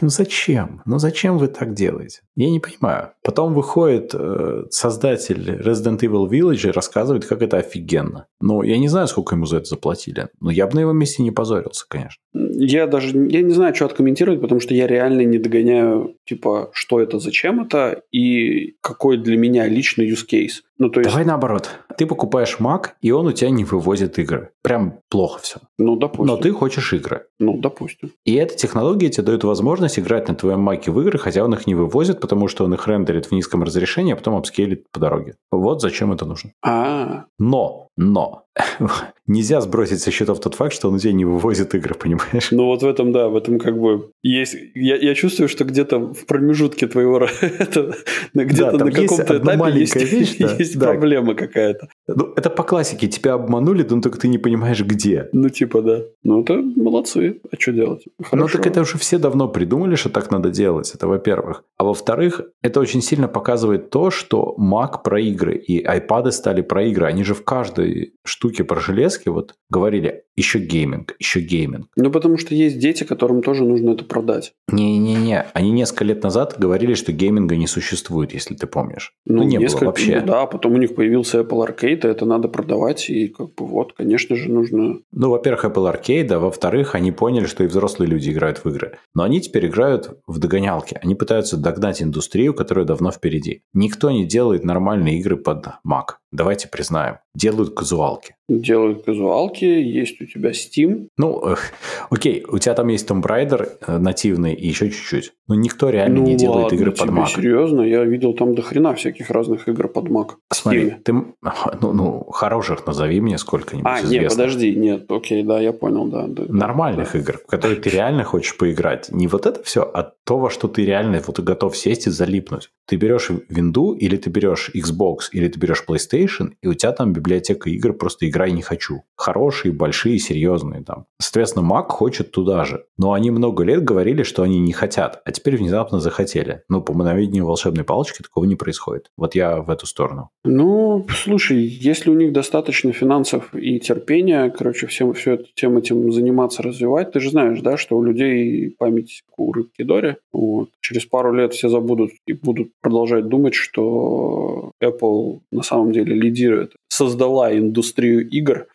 ну зачем? Ну зачем вы так делаете? Я не понимаю. Потом выходит э, создатель Resident Evil Village и рассказывает, как это офигенно. Ну, я не знаю, сколько ему за это заплатили. Но я бы на его месте не позорился, конечно. Я даже, я не знаю, что откомментировать, потому что я реально не догоняю, типа, что это, зачем это и какой для меня личный use case. Ну, то есть... Давай наоборот. Ты покупаешь Mac, и он у тебя не вывозит игры. Прям плохо все. Ну, допустим. Но ты хочешь игры. Ну, допустим. И эта технология тебе дает возможность играть на твоем Маке в игры, хотя он их не вывозит, потому что он их рендерит в низком разрешении, а потом апскейлит по дороге. Вот зачем это нужно. А. Но, но, нельзя сбросить со счетов тот факт, что он у тебя не вывозит игры, понимаешь? Ну вот в этом, да, в этом как бы есть... Я, я чувствую, что где-то в промежутке твоего... где-то да, на каком-то этапе есть, вещь, да, есть да. проблема какая-то. Ну, это по классике. Тебя обманули, но только ты не понимаешь, где. Ну, типа, да. Ну, это молодцы. А что делать? Хорошо. Ну, так это уже все давно придумали, что так надо делать. Это во-первых. А во-вторых, это очень сильно показывает то, что Mac про игры и iPad стали про игры. Они же в каждой штуке про железки вот говорили еще гейминг, еще гейминг. Ну, потому что есть дети, которым тоже нужно это продать. Не-не-не. Они несколько лет назад говорили, что гейминга не существует, если ты помнишь. Ну, ну не несколько, было вообще. Ну, да, потом у них появился Apple Arcade, это надо продавать, и как бы вот, конечно же, нужно... Ну, во-первых, Apple Arcade, а во-вторых, они поняли, что и взрослые люди играют в игры. Но они теперь играют в догонялки. Они пытаются догнать индустрию, которая давно впереди. Никто не делает нормальные игры под Mac. Давайте признаем. Делают казуалки. Делают казуалки, есть у тебя Steam. Ну, э, окей, у тебя там есть Tomb Raider э, нативный и еще чуть-чуть. Но никто реально ну, не делает ладно, игры под Mac. серьезно? Я видел там до хрена всяких разных игр под Mac. Смотри, ты, ну, ну, хороших назови мне сколько-нибудь А, известных. нет, подожди, нет, окей, да, я понял, да. да Нормальных да. игр, в которые ты реально хочешь поиграть. Не вот это все, а то, во что ты реально вот готов сесть и залипнуть. Ты берешь винду, или ты берешь Xbox, или ты берешь PlayStation, и у тебя там библиотека игр просто играй не хочу. Хорошие, большие, серьезные там. Соответственно, Mac хочет туда же. Но они много лет говорили, что они не хотят, а теперь внезапно захотели. Ну, по мановению волшебной палочки такого не происходит. Вот я в эту сторону. Ну, слушай, если у них достаточно финансов и терпения, короче, всем, всю эту тему этим заниматься, развивать, ты же знаешь, да, что у людей память у рыбки Дори. Вот. Через пару лет все забудут и будут продолжать думать, что Apple на самом деле лидирует создала индустрию игр.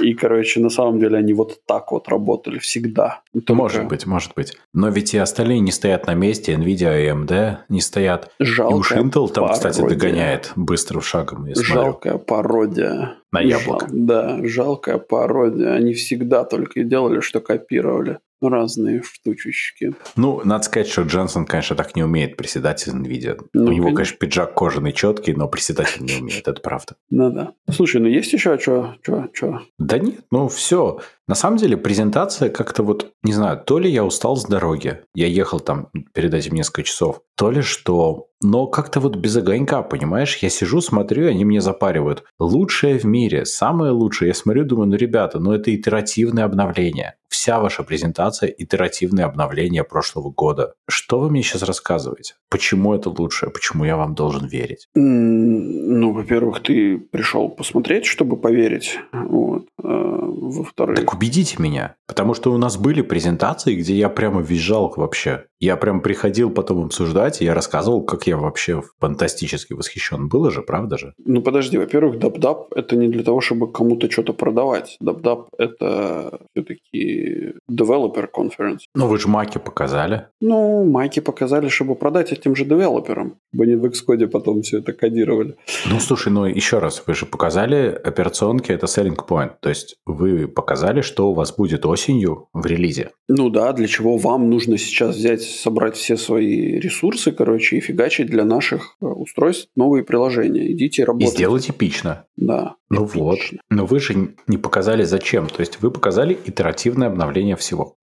И, короче, на самом деле они вот так вот работали всегда. Только... Может быть, может быть. Но ведь и остальные не стоят на месте. Nvidia и AMD не стоят. Жалкая и уж Intel там, пародия. кстати, догоняет быстрым шагом. Я Жалкая смотрю. пародия. На яблоко. Жал... Да, жалкая пародия. Они всегда только и делали, что копировали разные штучечки. Ну, надо сказать, что Джонсон, конечно, так не умеет приседать из NVIDIA. Ну, У него, конечно, пиджак кожаный четкий, но приседать не умеет, это правда. Ну да. Слушай, ну есть еще что? что, что? Да нет, ну все. На самом деле презентация как-то вот, не знаю, то ли я устал с дороги, я ехал там перед этим несколько часов, то ли что, но как-то вот без огонька, понимаешь? Я сижу, смотрю, они мне запаривают. Лучшее в мире, самое лучшее. Я смотрю, думаю, ну, ребята, ну это итеративное обновление. вся ваша презентация – итеративное обновление прошлого года. Что вы мне сейчас рассказываете? Почему это лучше? Почему я вам должен верить? Ну, во-первых, ты пришел посмотреть, чтобы поверить. Вот. А, во-вторых... Так убедите меня. Потому что у нас были презентации, где я прямо визжал вообще. Я прям приходил потом обсуждать, и я рассказывал, как я вообще фантастически восхищен. Было же, правда же? Ну, подожди. Во-первых, DubDub – это не для того, чтобы кому-то что-то продавать. DubDub – это все-таки developer conference. Ну, вы же маки показали. Ну, маки показали, чтобы продать этим же девелоперам. Чтобы они в Xcode потом все это кодировали. Ну, слушай, ну еще раз, вы же показали операционки – это selling point. То есть вы показали, что у вас будет осенью в релизе. Ну да, для чего вам нужно сейчас взять, собрать все свои ресурсы, короче, и фигачить для наших э, устройств новые приложения. Идите работать. И сделать эпично. Да. Ну эпично. вот. Но вы же не показали зачем. То есть вы показали итеративное обновление всего.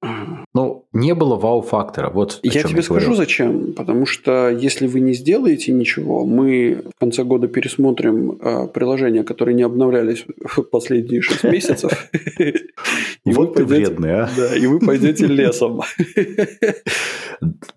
Ну, не было вау-фактора. Вот я тебе я скажу зачем. Потому что если вы не сделаете ничего, мы в конце года пересмотрим э, приложения, которые не обновлялись в последние 6 месяцев. Вот ты вредный, а. Да, и вы пойдете лесом.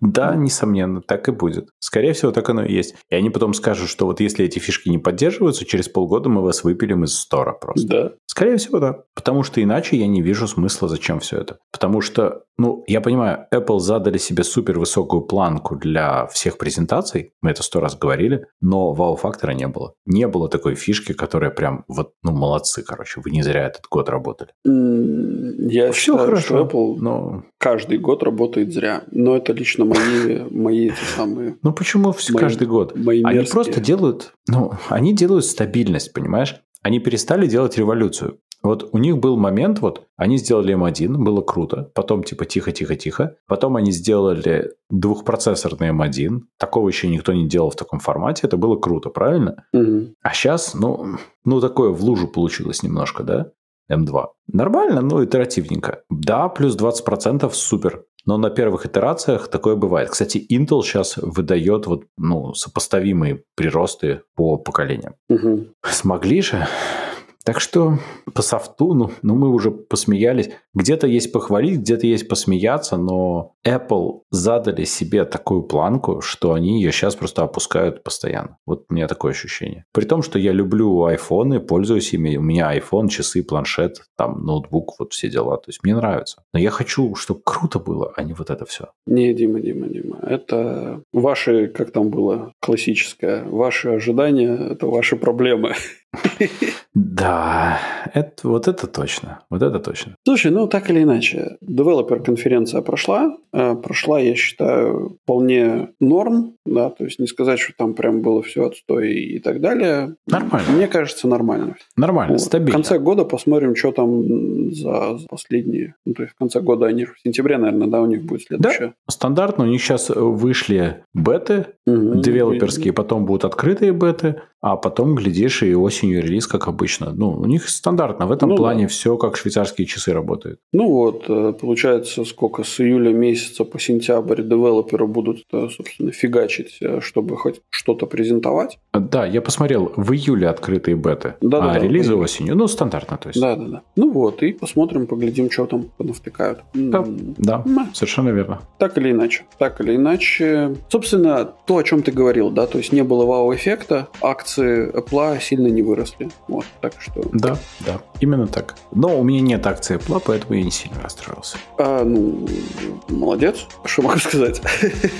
Да, несомненно, так и будет. Скорее всего, так оно и есть. И они потом скажут, что вот если эти фишки не поддерживаются, через полгода мы вас выпилим из стора просто. Да. Скорее всего, да. Потому что иначе я не вижу смысла, зачем все это. Потому что, ну, я понимаю, Apple задали себе супер высокую планку для всех презентаций, мы это сто раз говорили, но вау-фактора не было. Не было такой фишки, которая прям вот, ну, молодцы, короче, вы не зря этот год работали. Я Все считаю, хорошо, что Apple но... каждый год работает зря. Но это лично мои, мои эти самые... Ну почему мои, каждый год? Мои они просто делают, ну, они делают стабильность, понимаешь? Они перестали делать революцию. Вот у них был момент, вот они сделали M1, было круто, потом типа тихо-тихо-тихо, потом они сделали двухпроцессорный M1, такого еще никто не делал в таком формате, это было круто, правильно? Угу. А сейчас, ну, ну такое в лужу получилось немножко, да? M2. Нормально, но итеративненько. Да, плюс 20% супер. Но на первых итерациях такое бывает. Кстати, Intel сейчас выдает вот, ну, сопоставимые приросты по поколениям. Угу. Смогли же так что по софту, ну, ну мы уже посмеялись. Где-то есть похвалить, где-то есть посмеяться, но Apple задали себе такую планку, что они ее сейчас просто опускают постоянно. Вот у меня такое ощущение. При том, что я люблю айфоны, пользуюсь ими. У меня iPhone, часы, планшет, там ноутбук, вот все дела. То есть мне нравится. Но я хочу, чтобы круто было, а не вот это все. Не, Дима, Дима, Дима. Это ваши, как там было, классическое, ваши ожидания, это ваши проблемы. Да, это, вот это точно, вот это точно. Слушай, ну так или иначе, девелопер-конференция прошла, э, прошла, я считаю, вполне норм, да, то есть не сказать, что там прям было все отстой и так далее. Нормально. Мне кажется, нормально. Нормально, вот. стабильно. В конце года посмотрим, что там за, за последние, ну то есть в конце года они в сентябре, наверное, да, у них будет следующее. Да, стандартно, у них сейчас вышли беты угу, девелоперские, потом будут открытые беты, а потом, глядишь, и осенью релиз, как обычно. Ну, у них стандартно. В этом ну, плане да. все как швейцарские часы работает. Ну вот, э, получается, сколько с июля месяца по сентябрь девелоперы будут, э, собственно, фигачить, э, чтобы хоть что-то презентовать. Да, я посмотрел, в июле открытые беты, да, а да, релизы да, осенью. Ну, стандартно, то есть. Да, да, да. Ну вот, и посмотрим, поглядим, что там понавтыкают. Да, да, да. совершенно верно. Так или иначе. Так или иначе. Собственно, то, о чем ты говорил, да, то есть не было вау-эффекта, акт акции Apple сильно не выросли. Вот, так что... Да, да, именно так. Но у меня нет акции Apple, поэтому я не сильно расстроился. А, ну, молодец. Что могу сказать?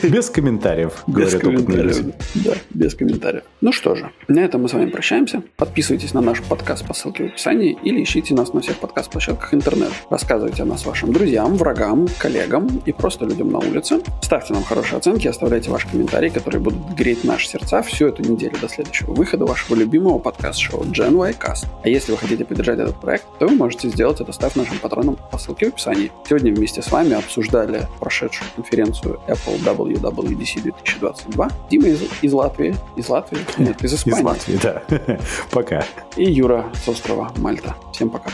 Без комментариев, без комментариев. Да, без комментариев. Ну что же, на этом мы с вами прощаемся. Подписывайтесь на наш подкаст по ссылке в описании или ищите нас на всех подкаст-площадках интернет. Рассказывайте о нас вашим друзьям, врагам, коллегам и просто людям на улице. Ставьте нам хорошие оценки, оставляйте ваши комментарии, которые будут греть наши сердца всю эту неделю до следующего выхода вашего любимого подкаст-шоу Gen Y Cast. А если вы хотите поддержать этот проект, то вы можете сделать это, став нашим патроном по ссылке в описании. Сегодня вместе с вами обсуждали прошедшую конференцию Apple WWDC 2022. Дима из, из Латвии. Из Латвии? Нет, из Испании. Из Латвии, да. Пока. И Юра с острова Мальта. Всем пока.